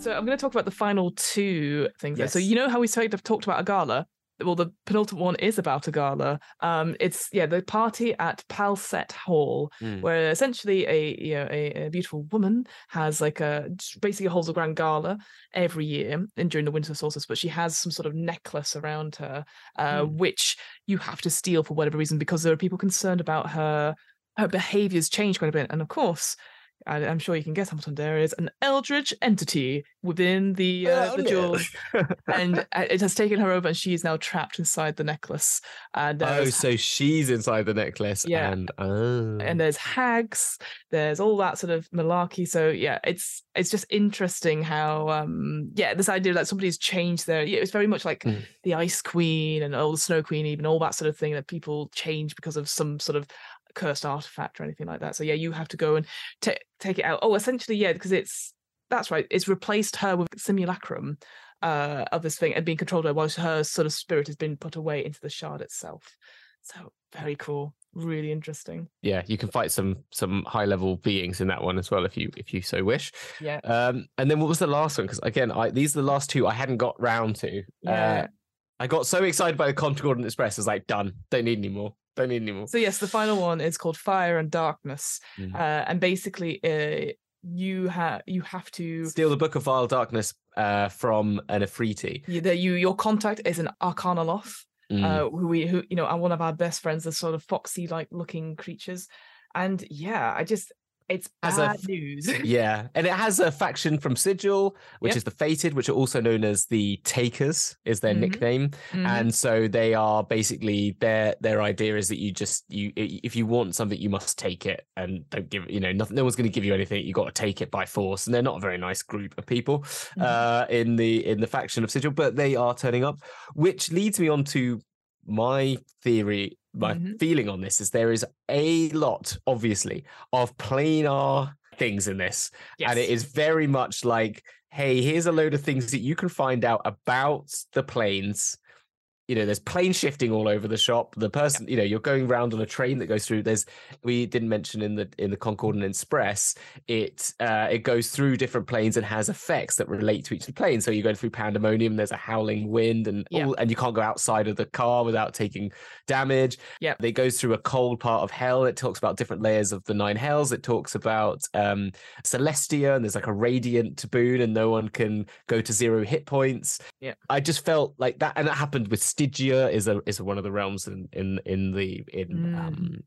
So I'm going to talk about the final two things. there. So you know how we sort of talked about a gala. Well, the penultimate one is about a gala. Um, it's yeah, the party at Paliset Hall, Mm. where essentially a you know a, a beautiful woman has like a basically holds a grand gala every year and during the winter solstice, but she has some sort of necklace around her, uh, Hmm. which you have to steal for whatever reason because there are people concerned about her her behaviors change quite a bit, and of course. I- I'm sure you can guess Hamilton there is an eldritch entity within the uh, Oh, the no. jewels, and uh, it has taken her over, and she is now trapped inside the necklace. And Oh, there's, so she's inside the necklace. Yeah. And oh. and there's hags, there's all that sort of malarkey. So yeah, it's it's just interesting how um yeah this idea that somebody's changed their yeah it's very much like Mm. the Ice Queen and all the Snow Queen, even all that sort of thing that people change because of some sort of cursed artifact or anything like that. So yeah, you have to go and ta- take it out. Oh, essentially yeah, because it's that's right. It's replaced her with simulacrum uh, of this thing and being controlled by while her sort of spirit has been put away into the shard itself. So very cool. really interesting. Yeah, you can fight some some high level beings in that one as well if you if you so wish. Yeah. Um, and then what was the last one? Because again, I these are the last two I hadn't got round to. Yeah. Uh, I got so excited by the Concordant Express. I was like, done. Don't need any more. Don't need any more. So yes, the final one is called Fire and Darkness, Mm. uh, and basically, uh, you have you have to Steal the Book of Vile Darkness uh, from an efreeti. you, that you your contact is an Arcanoloth, Mm. uh, who we who you know are one of our best friends, the sort of foxy like looking creatures, and yeah, I just it's As a bad news. yeah, and it has a faction from Sigil, which Yep. is the Fated, which are also known as the Takers, is their Mhm. nickname. Mhm. and so they are basically their their idea is that you just you if you want something you must take it and don't give you know nothing no one's going to give you anything you got to take it by force and they're not a very nice group of people Mhm. uh in the in the faction of sigil but they are turning up which leads me on to my theory my Mhm. feeling on this is there is a lot obviously of planar things in this and it is very much like hey here's a load of things that you can find out about the planes you know there's plane shifting all over the shop. The person you know you're going around on a train that goes through there's we didn't mention in the in the concordant express it uh it goes through different planes and has effects that relate to each of the plane so you're going through pandemonium there's a howling wind and Yeah. all and you can't go outside of the car without taking damage. Yeah. it goes through a cold part of hell. It talks about different layers of the nine hells. It talks about um celestia and there's like a radiant boon and no one can go to zero hit points. Yeah. i just felt like that and that happened with stygia is a is one of the realms in in in the in Mm. um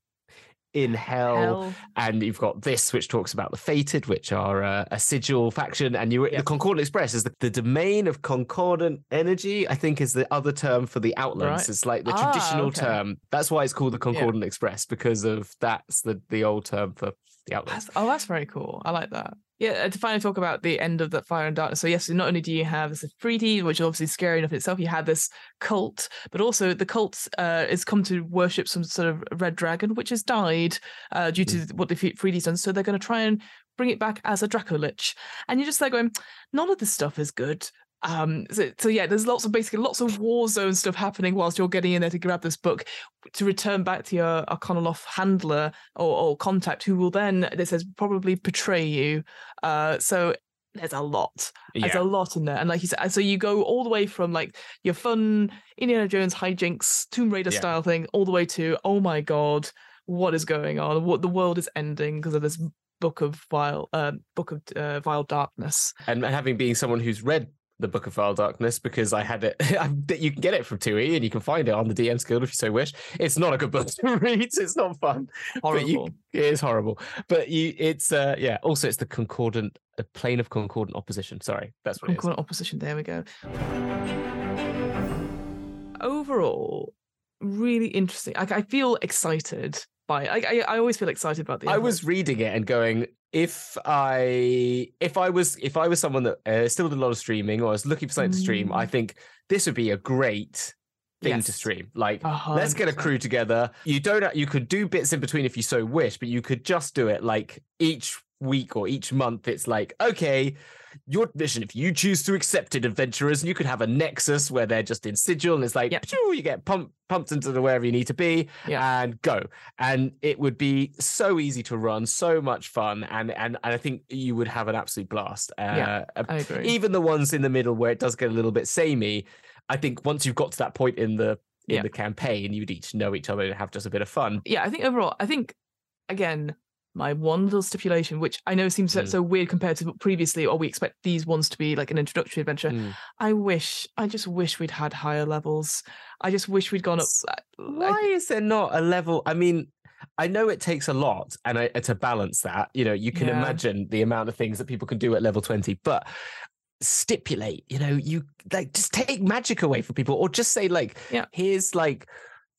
in hell, Hell. and you've got this which talks about the fated which are uh, a sigil faction and you Yeah. the concordant express is the, the domain of concordant energy i think is the other term for the outlands Right. it's like the Ah, traditional okay. term that's why it's called the concordant express because of that's the the old term for the outlands That's, oh, that's very cool. I like that. Yeah, uh, to finally talk about the end of that fire and darkness. So yes, not only do you have this efreeti, which is obviously scary enough in itself, you had this cult, but also the cult uh, has come to worship some sort of red dragon, which has died uh, due to what the efreeti's done. So they're going to try and bring it back as a Draco Lich, and you're just there going, none of this stuff is good. Um, so, so yeah, there's lots of basically lots of war zone stuff happening whilst you're getting in there to grab this book to return back to your Arcanoloth handler or, or contact, who will then this says probably betray you. Uh, so there's a lot. There's a lot in there, and like you said, so you go all the way from like your fun Indiana Jones hijinks, Tomb Raider Yeah. style thing, all the way to oh my god, what is going on? What the world is ending because of this book of vile, uh, book of uh, vile darkness. and having being someone who's read the Book of Vile Darkness because I had it. you can get it from 2E and you can find it on the DM's Guild if you so wish. It's not a good book to read. It's not fun. Horrible. You, it is horrible. But you, it's uh, yeah. Also, it's the concordant, the plane of concordant opposition. Sorry, that's what it is. Concordant opposition. There we go. Overall, really interesting. Like I feel excited by. I I, I always feel excited about the. I was reading it and going, if I if I was if I was someone that uh, still did a lot of streaming or was looking for something to stream, I Mm. think this would be a great thing to stream. Like let's get a crew together. You don't you could do bits in between if you so wish, but you could just do it like each week or each month. It's like, okay, your mission, if you choose to accept it, adventurers, and you could have a nexus where they're just in sigil and it's like Yep. you get pumped pumped into the wherever you need to be Yeah. and go. And it would be so easy to run, so much fun, and and, and I think you would have an absolute blast. Uh, Yeah, uh, I agree. even the ones in the middle where it does get a little bit samey, I think once you've got to that point in the in Yeah. the campaign, you'd each know each other and have just a bit of fun. yeah, I think overall, I think again, my one little stipulation, which I know seems so, Mm. so weird compared to previously, or we expect these ones to be like an introductory adventure. Mm. I wish, I just wish we'd had higher levels. I just wish we'd gone up. Why I- is there not a level? I mean, I know it takes a lot, and I, to balance that, you know, you can Yeah. imagine the amount of things that people can do at level twenty, but stipulate, you know, you like just take magic away from people, or just say like, Yeah. here's like.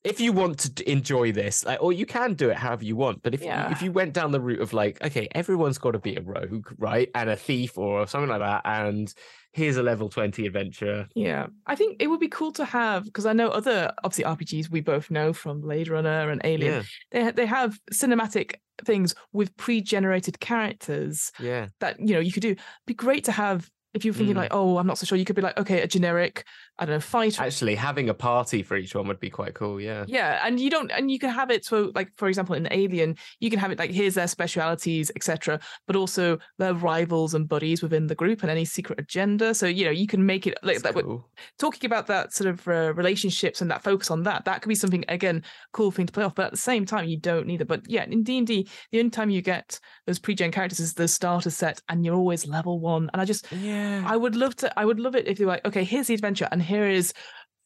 If you want to enjoy this, like, or you can do it however you want, but if Yeah. you, if you went down the route of like, okay, everyone's got to be a rogue, right, and a thief or something like that, and here's a level twenty adventure, Yeah, I think it would be cool to have because I know other obviously RPGs we both know from Blade Runner and Alien. yeah, They they have cinematic things with pre-generated characters yeah, that you know you could do. Be great to have if you're thinking Mm. like, oh, I'm not so sure, you could be like, okay, a generic, I don't know, fighter. Actually, having a party for each one would be quite cool. Yeah. Yeah, and you don't, and you can have it so, like for example, in Alien, you can have it like here's their specialities, etc., but also their rivals and buddies within the group and any secret agenda. So you know, you can make it like That's that. cool. Talking about that sort of uh, relationships and that focus on that, that could be something again cool thing to play off. But at the same time, you don't need it. But yeah, in D and D, the only time you get those pre-gen characters is the starter set, and you're always level one. And I just, Yeah. I would love to, I would love it if you're like, okay, here's the adventure, and here is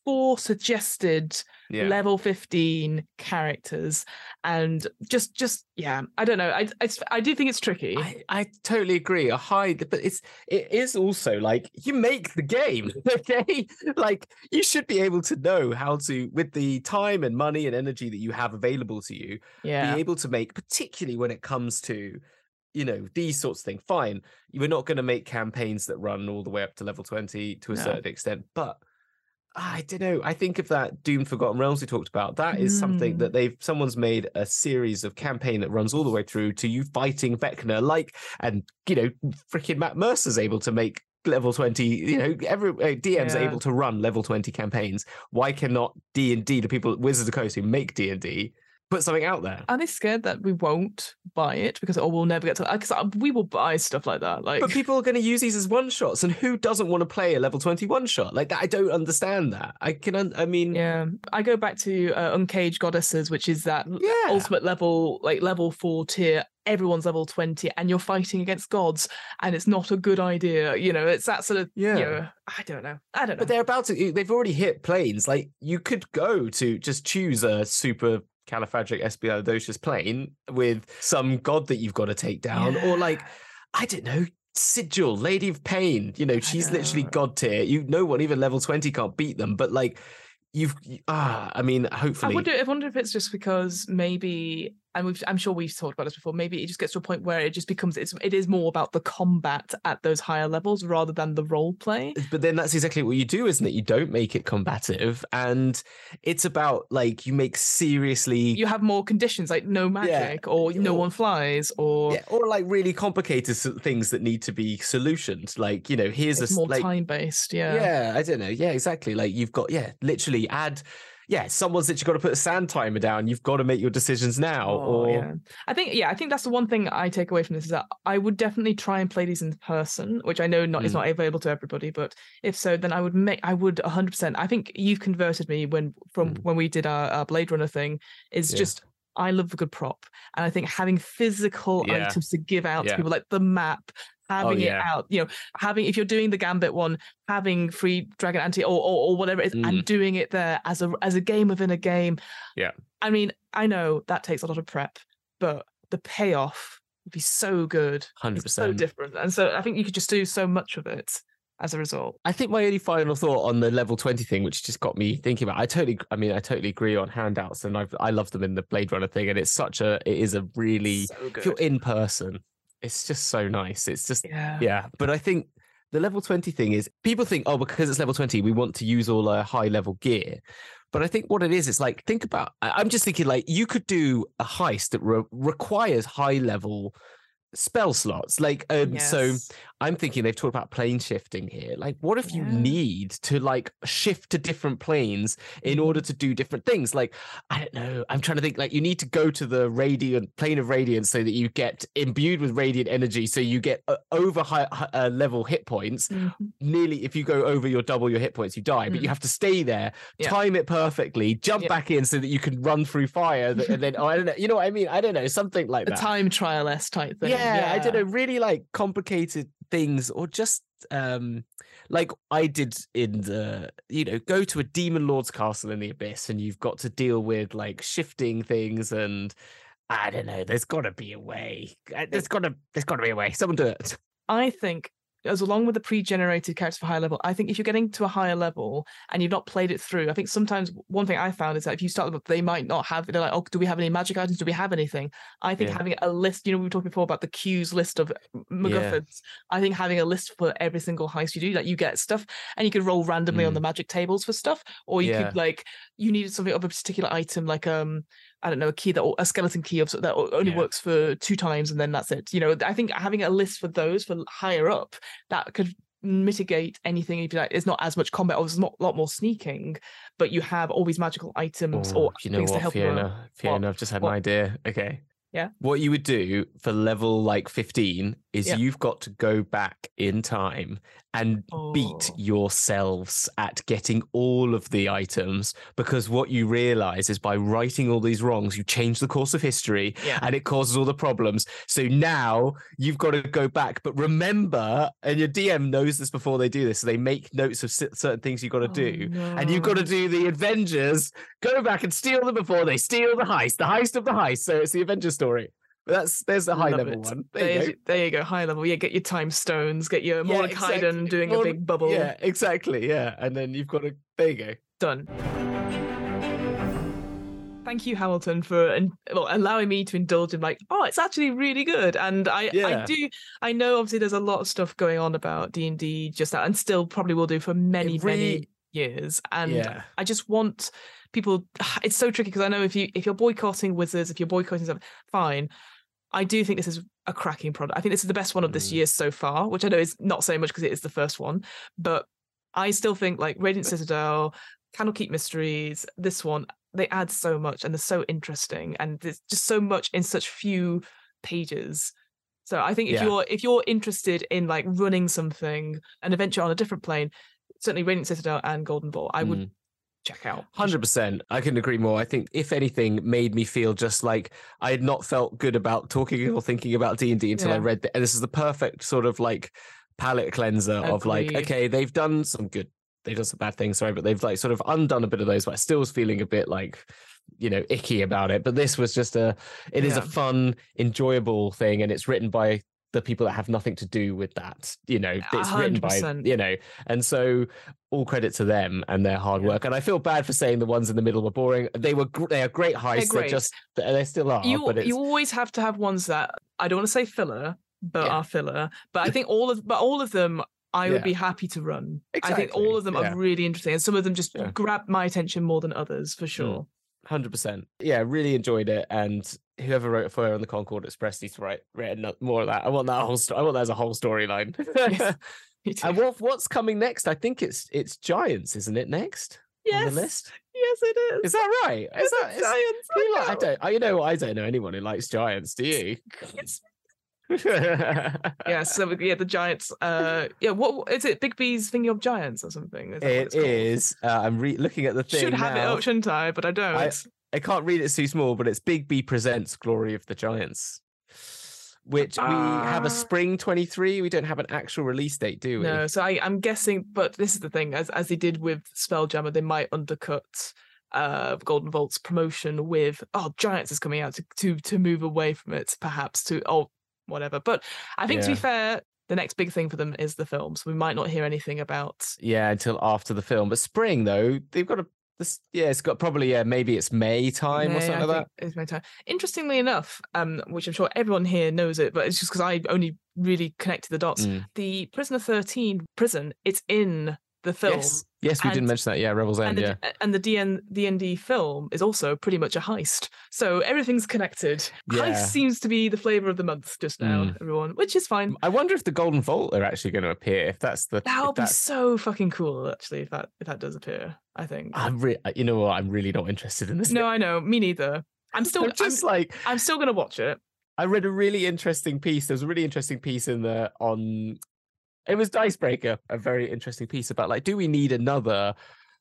four suggested yeah. level 15 characters and just just yeah i don't know i i, I do think it's tricky I, I totally agree. A high, but it's it is also like you make the game, okay? Like you should be able to know how to, with the time and money and energy that you have available to you, yeah be able to make, particularly when it comes to, you know, these sorts of things. Fine, we're not going to make campaigns that run all the way up to level twenty to a No. certain extent, but. I don't know. I think of that Doom Forgotten Realms we talked about. That is something Mm. that they've someone's made a series of campaign that runs all the way through to you fighting Vecna, like and you know, freaking Matt Mercer's able to make level 20 you know every uh, dms are Yeah. able to run level 20 campaigns why cannot d&d the people at wizards of the coast who make d&d put something out there are they scared that we won't buy it because oh we'll never get to that. because we will buy stuff like that like but people are going to use these as one shots and who doesn't want to play a level 21 shot like that i don't understand that i can un- i mean yeah i go back to uh, uncaged goddesses which is that yeah ultimate level like level four tier everyone's level 20 and you're fighting against gods and it's not a good idea you know it's that sort of Yeah. you know, i don't know i don't know But they're about to. They've already hit planes. Like you could go to just choose a super califragilisticexpialidocious plane with some god that you've got to take down, or like I don't know. Sigil, Lady of Pain. You know, she's literally god tier. You, no one, even level twenty, can't beat them. But like, you've ah, I mean, I hopefully, wonder, I wonder if it's just because maybe, and we've, I'm sure we've talked about this before. Maybe it just gets to a point where it just becomes it's it is more about the combat at those higher levels rather than the role play. but then that's exactly what you do, isn't it? You don't make it combative, and it's about like you make seriously You have more conditions like no magic or no or- one flies or yeah, or like really complicated things that need to be solutioned. Like, you know, here's a more like, time based. Yeah. yeah. I don't know. Yeah, exactly. Like you've got, yeah, literally add, yeah, someone's literally got to put a sand timer down. You've got to make your decisions now. Oh, or yeah. I think yeah, I think that's the one thing I take away from this is that I would definitely try and play these in person, which I know not is Mm. not available to everybody, but if so, then I would make I would 100%. I think you've converted me when from Mm. when we did our, our Blade Runner thing is Yeah. just I love a good prop, and I think having physical Yeah. items to give out Yeah. to people like the map. Having it yeah. out, you know, having if you're doing the Gambit one, having Three-Dragon Ante or, or or whatever it is, Mm. and doing it there as a as a game within a game. Yeah. I mean, I know that takes a lot of prep, but the payoff would be so good. hundred It's so different. And so I think you could just do so much of it as a result. I think my only final thought on the level 20 thing, which just got me thinking about, I totally, I mean, I totally agree on handouts and I've, I love them in the Blade Runner thing. And it's such a, it is a really, so if you're in person, it's just so nice. It's just, Yeah. Yeah, but I think the level 20 thing is people think, oh, because it's level 20, we want to use all our high level gear. But I think what it is, it's like, think about, I'm just thinking like you could do a heist that re- requires high level spell slots. Like, um, so I'm thinking they've talked about plane shifting here. Like, what if you need to like shift to different planes in order to do different things? Like, I don't know. I'm trying to think. Like, you need to go to the radiant plane of radiance so that you get imbued with radiant energy, so you get uh, over high, uh, level hit points. Mhm. Nearly, if you go over your double your hit points, you die. But you Mm. have to stay there, Yeah. time it perfectly, jump Yeah. back in so that you can run through fire, and then oh, I don't know. You know what I mean? I don't know. Something like A that. time trial S type thing. Yeah, I don't know, really like complicated things or just um like I did in the you know, go to a demon lord's castle in the abyss and you've got to deal with like shifting things and I don't know, there's gotta be a way. Uh, There's gotta there's gotta be a way. Someone do it. I think as along with the pre-generated characters for higher level, I think if you're getting to a higher level and you've not played it through, I think sometimes one thing I found is that if you start, they might not have. They're like, oh, do we have any magic items? Do we have anything? I think Yeah. having a list. You know, we were talking before about the queues list of MacGuffins. I think having a list for every single heist you do, like you get stuff, and you could roll randomly on Mm. the magic tables for stuff, or you Yeah. could like you needed something of a particular item, like um. I don't know, a key that a skeleton key of that only Yeah. works for two times and then that's it. You know, I think having a list for those for higher up that could mitigate anything if you like. It's not as much combat, or there's not a lot more sneaking, but you have all these magical items Oh, or you know things to what, help you out. Fiona? Fiona, I've just had What? an idea. Okay. Yeah? What you would do for level like 15 is Yeah. you've got to go back in time and beat Oh. yourselves at getting all of the items because what you realize is by righting all these wrongs, you change the course of history Yeah. and it causes all the problems. So now you've got to go back. But remember, and your DM knows this before they do this, so they make notes of certain things you've got to Oh, do. And you've got to do the Avengers, go back and steal them before they steal the heist, the heist of the heist. So it's the Avengers story. But that's there's the high Love level it. one. There you There, go. you, there you go, high level. Yeah, get your time stones, get your Yeah, Mordenkainen exactly. doing a big bubble. Yeah, exactly. Yeah. And then you've got to there you go. Done. Thank you, Hamilton, for and well, allowing me to indulge in like, oh, it's actually really good. And I, I do, I know obviously there's a lot of stuff going on about D and D just that, and still probably will do for many, really- many years. And yeah. I just want people. It's so tricky because I know if you if you're boycotting Wizards, if you're boycotting stuff, fine. I do think this is a cracking product. I think this is the best one of this Mm. year so far, which I know is not so much because it is the first one, but I still think like Radiant Citadel, Candlekeep Mysteries, this one, they add so much and they're so interesting and there's just so much in such few pages. So I think if Yeah. you're if you're interested in like running something, an adventure on a different plane, certainly Radiant Citadel and Golden Vault, I would Mm. Check out. Hundred percent. I couldn't agree more. I think if anything made me feel just like I had not felt good about talking or thinking about D and D until I read and this is the perfect sort of like palette cleanser of like, okay, they've done some good, they've done some bad things, sorry, but they've like sort of undone a bit of those, but I still was feeling a bit like, you know, icky about it. But this was just a it is a fun, enjoyable thing, and it's written by the people that have nothing to do with that. You know, it's written by you know, and so all credit to them and their hard work. And I feel bad for saying the ones in the middle were boring. They were gr- they are great heists. They're, great. just they still are. you but it's, you always have to have ones that I don't want to say filler, but Yeah. are filler. But I think all of but all of them I would Yeah. be happy to run. I think all of them yeah. are really interesting, and some of them just grab my attention more than others for mm. sure. Hundred percent. Yeah, really enjoyed it. And whoever wrote Fire on the Concord Express needs to write, write more of that. I want that whole. story. I want that as a whole storyline. Yes. And what what's coming next? I think it's it's Giants, isn't it? Next yes, on the list. yes, it is. Is that right? Is that? Is, Giants? you like- I don't. I, you know. I don't know anyone who likes Giants. Do you? It's- yeah, so yeah, the Giants. Uh, yeah, what is it? Bigby's thinking of Giants or something? Is It it's. Uh, I'm re- looking at the thing Should have now. it up, shouldn't I? But I don't. I- I can't read it, it's too small, but it's Big B presents Glory of the Giants, which we have a spring 23. We don't have an actual release date, do we? No, so I, I'm guessing, but this is the thing, as as they did with Spelljammer, they might undercut uh Golden Vault's promotion with oh Giants is coming out to to to move away from it, perhaps to oh whatever. But I think to be fair, the next big thing for them is the film, so we might not hear anything about Yeah, until after the film. But spring, though, they've got a. This, yeah, it's got probably, yeah, maybe it's May time or something I like that. It's May time. Interestingly enough, um, which I'm sure everyone here knows it, but it's just because I only really connected the dots. Mm. The Prisoner 13 prison, it's in the film. Yes, yes, we didn't mention that. Yeah, Revel's End. and Yeah, the, and the DN D&D film is also pretty much a heist. So everything's connected. Yeah. Heist seems to be the flavor of the month just now, Mm. everyone, which is fine. I wonder if the Golden Vault are actually going to appear. If that's the. That if would be so fucking cool, actually, if that if that does appear. I think. I'm re- you know what? I'm really not interested in this. no, I know. Me neither. I'm still. I'm I'm, just like I'm still gonna watch it. I read a really interesting piece. There was a really interesting piece in the on. It was Dicebreaker, a very interesting piece about like, do we need another?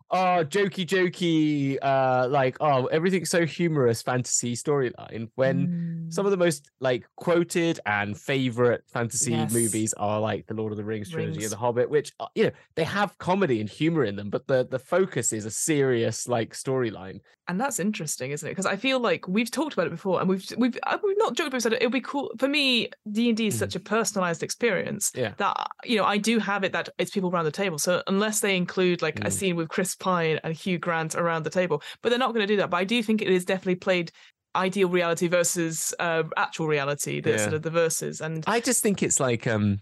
Oh, jokey, jokey, uh, like oh, everything's so humorous fantasy storyline when some of the most like quoted and favorite fantasy Yes. movies are like the Lord of the Rings trilogy Rings. and the Hobbit, which uh, you know they have comedy and humor in them, but the the focus is a serious like storyline. and that's interesting, isn't it? Because I feel like we've talked about it before, and we've we've uh, we've not joked about it. Said it would be cool for me. D and D is such a personalized experience Yeah. that you know I do have it that it's people around the table. So unless they include like a Mm. scene with Chris Pine and Hugh Grant around the table, but they're not going to do that. But I do think it is definitely played ideal reality versus uh, actual reality. The Yeah. sort of the verses and I just think it's like um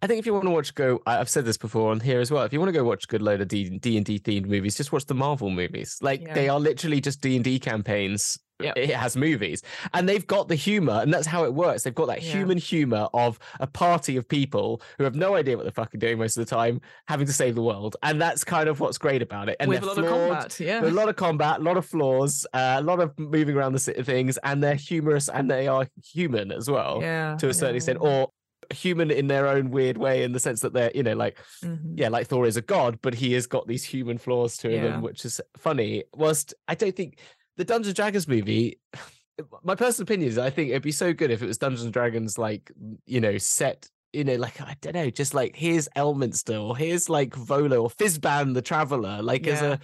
I think if you want to watch go I've said this before on here as well. If you want to go watch a good load of D and D themed movies, just watch the Marvel movies. Like Yeah. they are literally just D and D campaigns Yep. it has movies, and they've got the humor, and that's how it works. They've got that Yeah. human humor of a party of people who have no idea what they're fucking doing most of the time, having to save the world, and that's kind of what's great about it. And with a lot of flawed, combat. Yeah. a lot of combat, a lot of flaws, uh, a lot of moving around the city things, and they're humorous and they are human as well yeah. to a certain yeah, extent, or human in their own weird way in the sense that they're, you know, like Mhm. yeah, like Thor is a god, but he has got these human flaws to him, which is funny. Whilst I don't think the Dungeons and Dragons movie. My personal opinion is, I think it'd be so good if it was Dungeons and Dragons, like you know, set you know, like I don't know, just like here's Elminster or here's like Volo or Fizban the Traveler, like as a,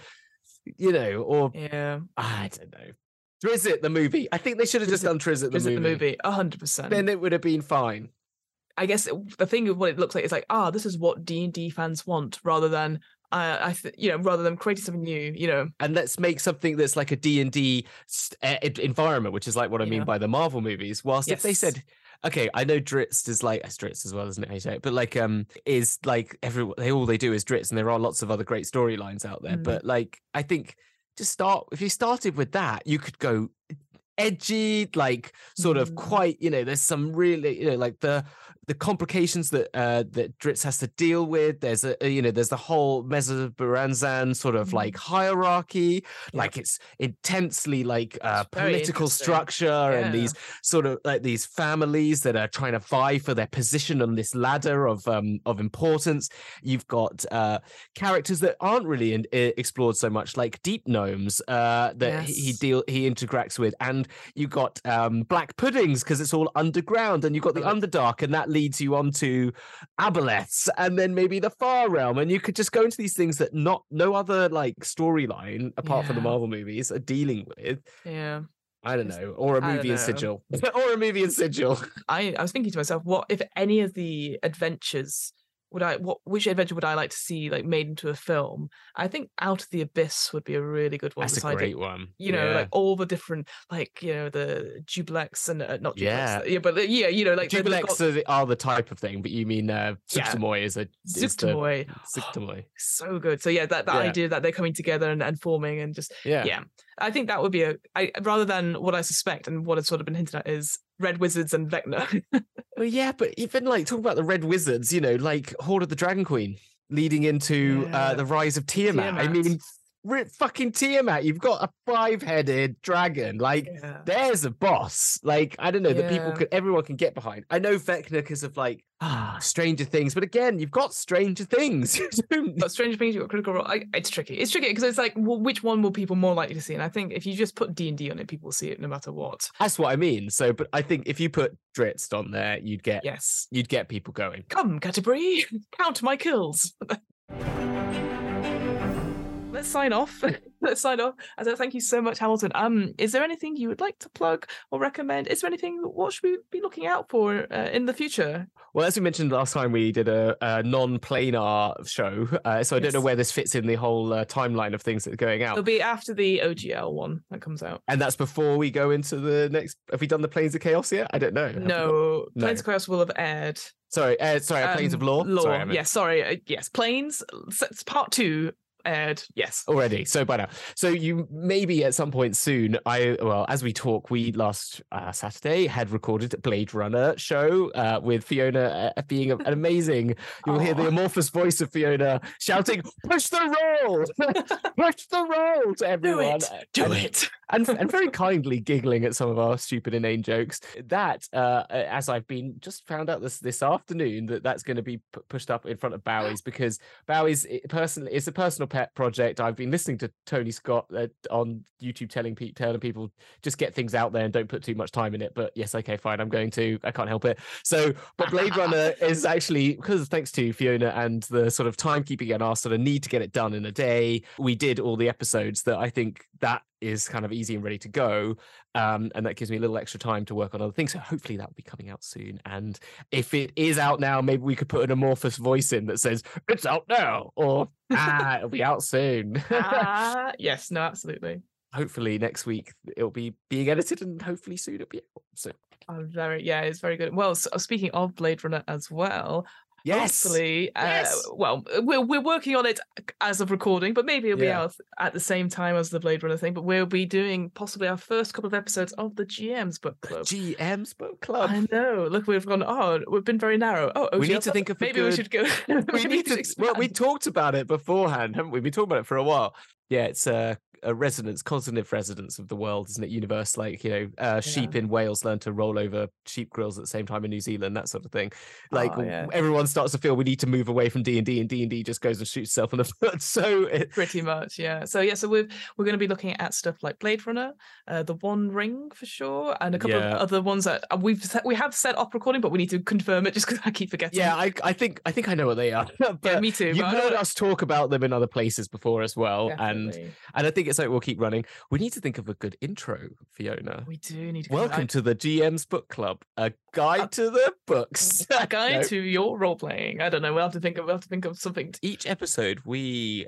you know, or Yeah. I don't know, Drizzt the movie. I think they should have just done Drizzt the Visit movie. the movie. A hundred percent. Then it would have been fine. I guess it- the thing of what it looks like is like, ah, this is what D and D fans want, rather than uh, I, th- you know, rather than creating something new. You know, and let's make something that's like a D&D st- uh, en- environment, which is like what I mean by the Marvel movies. Whilst if they said, okay, I know Dritz is like Dritz as well, isn't it? How you say it? But like, um, is like every they all they do is Dritz, and there are lots of other great storylines out there. Mm. But like, I think just start if you started with that, you could go edgy, like sort of Mm. quite, you know, there's some really, you know, like the the complications that uh that Dritz has to deal with. There's a you know, there's the whole Menzoberranzan sort of like hierarchy, like it's intensely like uh It's political structure and these sort of like these families that are trying to vie for their position on this ladder of um of importance. You've got uh characters that aren't really in, uh, explored so much, like deep gnomes uh that he, he deal he interacts with, and you've got um black puddings because it's all underground, and you've got the underdark, and that leads you on to aboleths, and then maybe the far realm, and you could just go into these things that not no other like storyline apart from the Marvel movies are dealing with. yeah. I don't know, or a movie in sigil, or a movie in sigil. I, I was thinking to myself, what if any of the adventures would I what which adventure would I like to see like made into a film? I think Out of the Abyss would be a really good one. That's a great one. You know, Yeah. like all the different, like you know, the Juiblex and uh, not Juiblex, Yeah. yeah, but yeah, you know, like they've got are, the, are the type of thing, but you mean uh, Yeah. Is a is the- Zuggtmoy. Zuggtmoy. so good. So yeah, that that Yeah. idea that they're coming together and, and forming and just Yeah. yeah. I think that would be a I rather than what I suspect and what has sort of been hinted at is Red Wizards and Vecna. Well, yeah, but even like talking about the Red Wizards, you know, like Hoard of the Dragon Queen, leading into Yeah. uh, the rise of Tiamat. I mean, fucking Tiamat, you've got a five-headed dragon. Like, yeah. there's a boss. Like, I don't know, that people could, everyone can get behind. I know Vecna because of like, ah, Stranger Things, but again, you've got Stranger Things. But Stranger Things, you've got Critical Role. I, it's tricky. It's tricky because it's like, well, which one will people more likely to see? And I think if you just put D and D on it, people will see it no matter what. That's what I mean. So, but I think if you put Dritz on there, you'd get Yes. you'd get people going. Come, Canterbury, count my kills. Let's sign off. Let's sign off. I thank you so much, Hamilton. Um, is there anything you would like to plug or recommend? Is there anything? What should we be looking out for uh, in the future? Well, as we mentioned last time, we did a, a non-planar show, uh, so I don't know where this fits in the whole uh, timeline of things that are going out. It'll be after the OGL one that comes out. And that's before we go into the next. Have we done the Planes of Chaos yet? I don't know. Have we got- No, No. Planes of Chaos will have aired. Sorry, uh, sorry. uh, Planes of Um, Law. Law. Sorry, yes, sorry. Uh, yes, Planes. s- s- Part two aired. Yes. already. So by now, so you maybe at some point soon. I well, as we talk, we last uh, Saturday had recorded a Blade Runner show uh, with Fiona uh, being an amazing. You'll hear the amorphous voice of Fiona shouting, "Push the roll, push the roll!" to Do everyone. it. Do And- it. and, and very kindly giggling at some of our stupid inane jokes. That, uh, as I've been just found out this this afternoon, that that's going to be pu- pushed up in front of Bowie's because Bowie's personally it's a personal pet project. I've been listening to Tony Scott uh, on YouTube telling pe- telling people just get things out there and don't put too much time in it. But yes, okay, fine, I'm going to. I can't help it. So, but Blade Runner is actually because thanks to Fiona and the sort of timekeeping and our sort of need to get it done in a day, we did all the episodes that I think that is kind of easy and ready to go. Um, and that gives me a little extra time to work on other things. So hopefully that will be coming out soon. And if it is out now, maybe we could put an amorphous voice in that says, It's out now, or ah, it'll be out soon. Ah, yes. No, absolutely. hopefully next week it'll be being edited and hopefully soon it'll be out. So Oh, very. Yeah, it's very good. Well, so, speaking of Blade Runner as well, Yes. hopefully, Yes. uh, well, we're we're working on it as of recording, but maybe it'll be out at the same time as the Blade Runner thing. But we'll be doing possibly our first couple of episodes of the GM's book club. GM's book club. I know. Look, we've gone. Oh, we've been very narrow. Oh, We need to think of maybe we should go. we need to. Well, we talked about it beforehand, haven't we? We've been talking about it for a while. Yeah, it's a, a resonance, cognitive resonance of the world, isn't it? Universe, like you know, uh, sheep in Wales learn to roll over sheep grills at the same time in New Zealand, that sort of thing. Like Oh, yeah. everyone starts to feel we need to move away from D and D, and D and D just goes and shoots itself in the foot. So it, Pretty much, yeah. So yeah, so we're we're going to be looking at stuff like Blade Runner, uh, the One Ring for sure, and a couple Yeah. of other ones that uh, we've set, we have set up recording, but we need to confirm it just because I keep forgetting. yeah, I, I think I think I know what they are. but yeah, me too. You've heard us talk about them in other places before as well, and and I think it's like we'll keep running. We need to think of a good intro, Fiona. we do need to Welcome I- to the GM's Book Club, a guide Uh, to the books. a guide No. to your role playing. I don't know. We'll have to think of we'll have to think of something. Each episode, we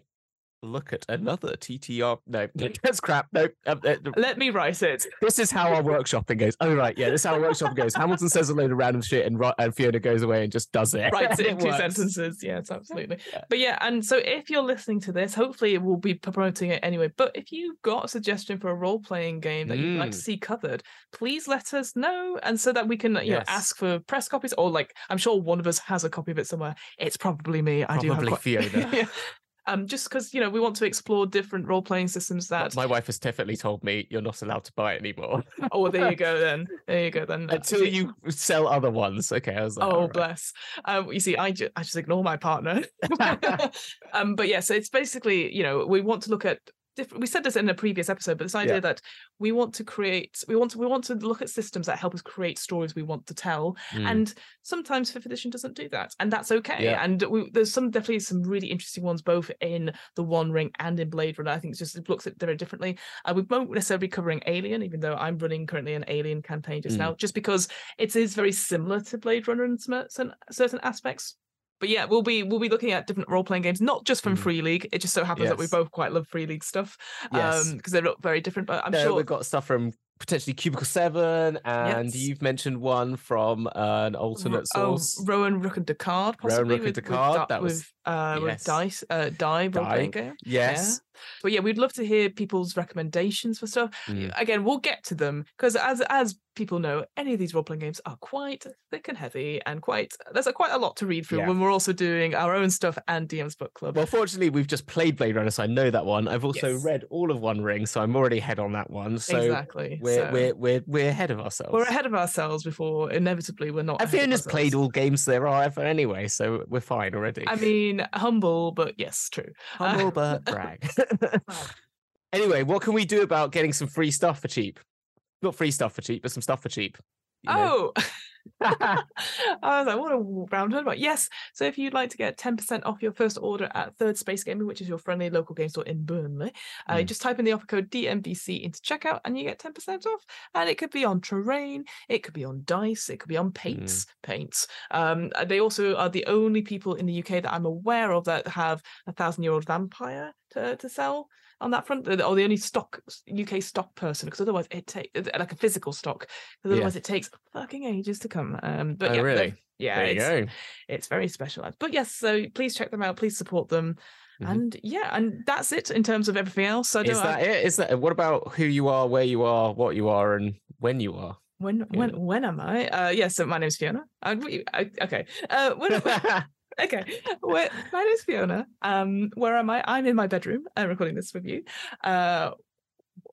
look at another TTR. No, that's crap. No, um, uh, Let me write it. this is how our workshopping goes. Oh, right. Yeah, this is how our workshopping goes. Hamilton says a load of random shit, and, and Fiona goes away and just does it. Writes it in two sentences. Yes, absolutely. Yeah. But yeah, and so if you're listening to this, hopefully it will be promoting it anyway. But if you've got a suggestion for a role playing game that you'd like to Mm. see covered, please let us know, and so that we can you know ask for press copies or like I'm sure one of us has a copy of it somewhere. It's probably me. I do have Probably. Fiona. yeah. Um, just because you know we want to explore different role playing systems that. My wife has definitely told me you're not allowed to buy it anymore oh, there you go then. There you go then. until you sell other ones. Okay, I was like, Oh, right. bless. Um, you see, I, ju- I just ignore my partner. um, but yeah, so it's basically, you know, we want to look at different. We said this in a previous episode, but this idea Yeah. that we want to create, we want to, we want to look at systems that help us create stories we want to tell, Mm. and sometimes fifth edition doesn't do that, and that's okay. Yeah. And we, there's some definitely some really interesting ones both in the One Ring and in Blade Runner. I think it's just it looks at it very differently. Uh, we won't necessarily be covering Alien, even though I'm running currently an Alien campaign just Mm. now, just because it is very similar to Blade Runner in some certain aspects. But yeah, we'll be we'll be looking at different role playing games, not just from Mhm. Free League. It just so happens that we both quite love Free League stuff, Yes. because they look very different. But I'm No, sure we've got stuff from potentially Cubicle Seven, and Yes. you've mentioned one from an Ro- alternate oh, source. Rowan Rook and Decard, Rowan, possibly Rook and with, Decard, with, that was- with, uh, with dice, uh, die game. yes. But yeah, we'd love to hear people's recommendations for stuff. Mm. Again, we'll get to them because as as people know, any of these role playing games are quite thick and heavy and quite there's a, quite a lot to read through Yeah. when we're also doing our own stuff and DM's book club. Well, fortunately, we've just played Blade Runner, so I know that one. I've also Yes. read all of One Ring, so I'm already ahead on that one. So exactly. We're, so we're we're we're ahead of ourselves. we're ahead of ourselves before inevitably we're not. Of Fiona's played all games there are ever anyway, so we're fine already. I mean, humble, but yes, true. humble but brag. anyway, what can we do about getting some free stuff for cheap? Not free stuff for cheap, but some stuff for cheap. you know? Oh, I was like, what a round turnabout. Yes. So if you'd like to get 10% off your first order at Third Space Gaming, which is your friendly local game store in Burnley, uh, Mm. just type in the offer code DMBC into checkout and you get 10% off. And it could be on terrain, it could be on dice, it could be on paints. Paints. Um, uh, they also are the only people in the UK that I'm aware of that have a thousand year old vampire to, to sell on that front, or the only stock UK stock person, because otherwise it takes like a physical stock, because Yeah. otherwise it takes fucking ages to come. Um, but Oh, yeah, really? yeah, there you it's, go. it's very specialized. But yes, so please check them out. Please support them. Mhm. And yeah, and that's it in terms of everything else. So Is that it? Is that what about who you are, where you are, what you are, and when you are? when when when am I? Uh, yeah. So my name's Fiona. We- I, okay. Uh, when, okay. Where, my name's Fiona. Um, where am I? I'm in my bedroom. I'm recording this with you. Uh,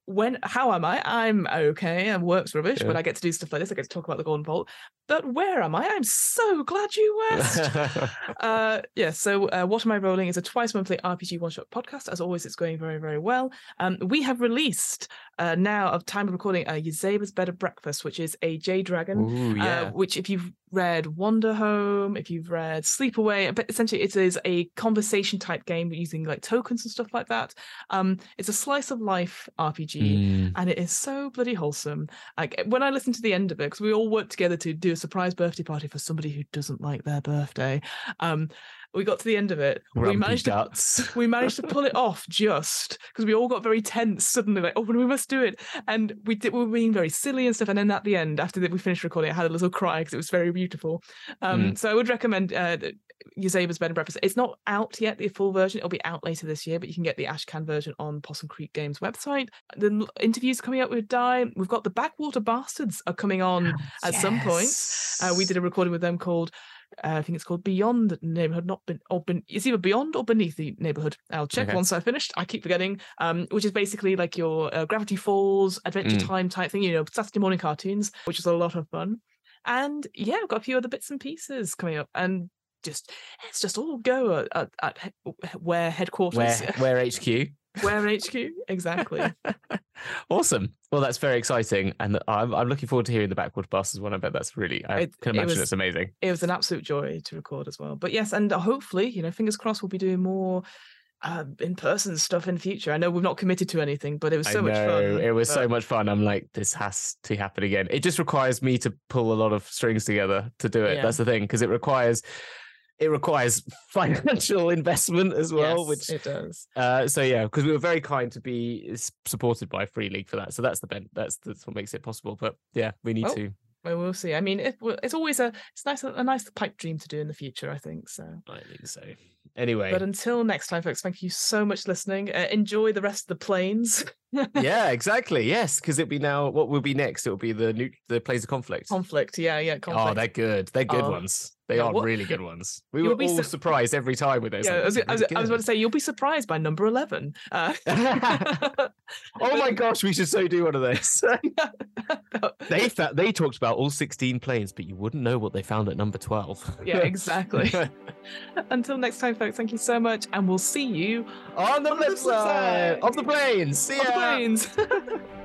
when how am I? I'm okay. And work's rubbish, but I get to do stuff like this. I get to talk about the Golden Vault. But where am I? I'm so glad you asked. uh yeah so uh, what am i rolling is a twice monthly rpg one shot podcast as always it's going very very well um we have released uh now of time of recording uh Yazeba's bed of breakfast which is a Jay Dragon Ooh, yeah. uh, which if you've read Wanderhome if you've read sleepaway but essentially it is a conversation type game using like tokens and stuff like that um it's a slice of life rpg Mm. and it is so bloody wholesome. Like when I listen to the end of it, because we all work together to do a surprise birthday party for somebody who doesn't like their birthday. Um, we got to the end of it. we managed to we managed to pull it off just because we all got very tense suddenly, like, oh, we must do it. And we did, we were being very silly and stuff. And then at the end, after that we finished recording, I had a little cry because it was very beautiful. Um, So I would recommend uh, Yazeba's Bed and Breakfast. It's not out yet, the full version. It'll be out later this year, but you can get the Ashcan version on Possum Creek Games website. The interviews coming up with Di. We've got the Backwater Bastards are coming on at some point. Uh, we did a recording with them called uh, I think it's called Beyond Neighborhood, not been or it's either Beyond or Beneath the Neighborhood. I'll check Okay. once I finished. I keep forgetting. Um, which is basically like your uh, Gravity Falls Adventure Mm. Time type thing, you know, Saturday morning cartoons, which is a lot of fun. And yeah, I've got a few other bits and pieces coming up, and just it's just all go at, at, at where headquarters, Where where HQ? Where HQ exactly. awesome. Well, that's very exciting, and I'm I'm looking forward to hearing the Backwater Bastards one. I bet that's really. I It- can it imagine was- it's amazing. it was an absolute joy to record as well. But yes, and hopefully, you know, fingers crossed, we'll be doing more uh, in-person stuff in future. I know we've not committed to anything, but it was so I much fun. It was so much fun. I'm like, this has to happen again. It just requires me to pull a lot of strings together to do it. Yeah. That's the thing, because it requires it requires financial investment as well, Yes, which it does. uh so yeah, because we were very kind to be supported by Free League for that. So that's the bent. that's that's what makes it possible. But yeah, we need Well, to Well, we'll see. I mean, it, it's always a it's nice a nice pipe dream to do in the future. I think so. I think so. Anyway, But until next time, folks, thank you so much for listening. Uh, enjoy the rest of the planes yeah, exactly. Yes, because it'll be now what will be next? It'll be the new the plays of conflict. conflict. Yeah, yeah, conflict. Oh, they're good. They're good Oh, ones. They yeah, are what- really good ones. We You'll were be all su- surprised every time with those. yeah, I was. I, was, I was about to say you'll be surprised by number eleven. Uh, oh my gosh, we should so do one of those. they fa- they talked about all 16 planes, but you wouldn't know what they found at number 12. yeah, exactly. Until next time, folks. Thank you so much, and we'll see you On the On the flip side side. of the planes. See on the ya. planes.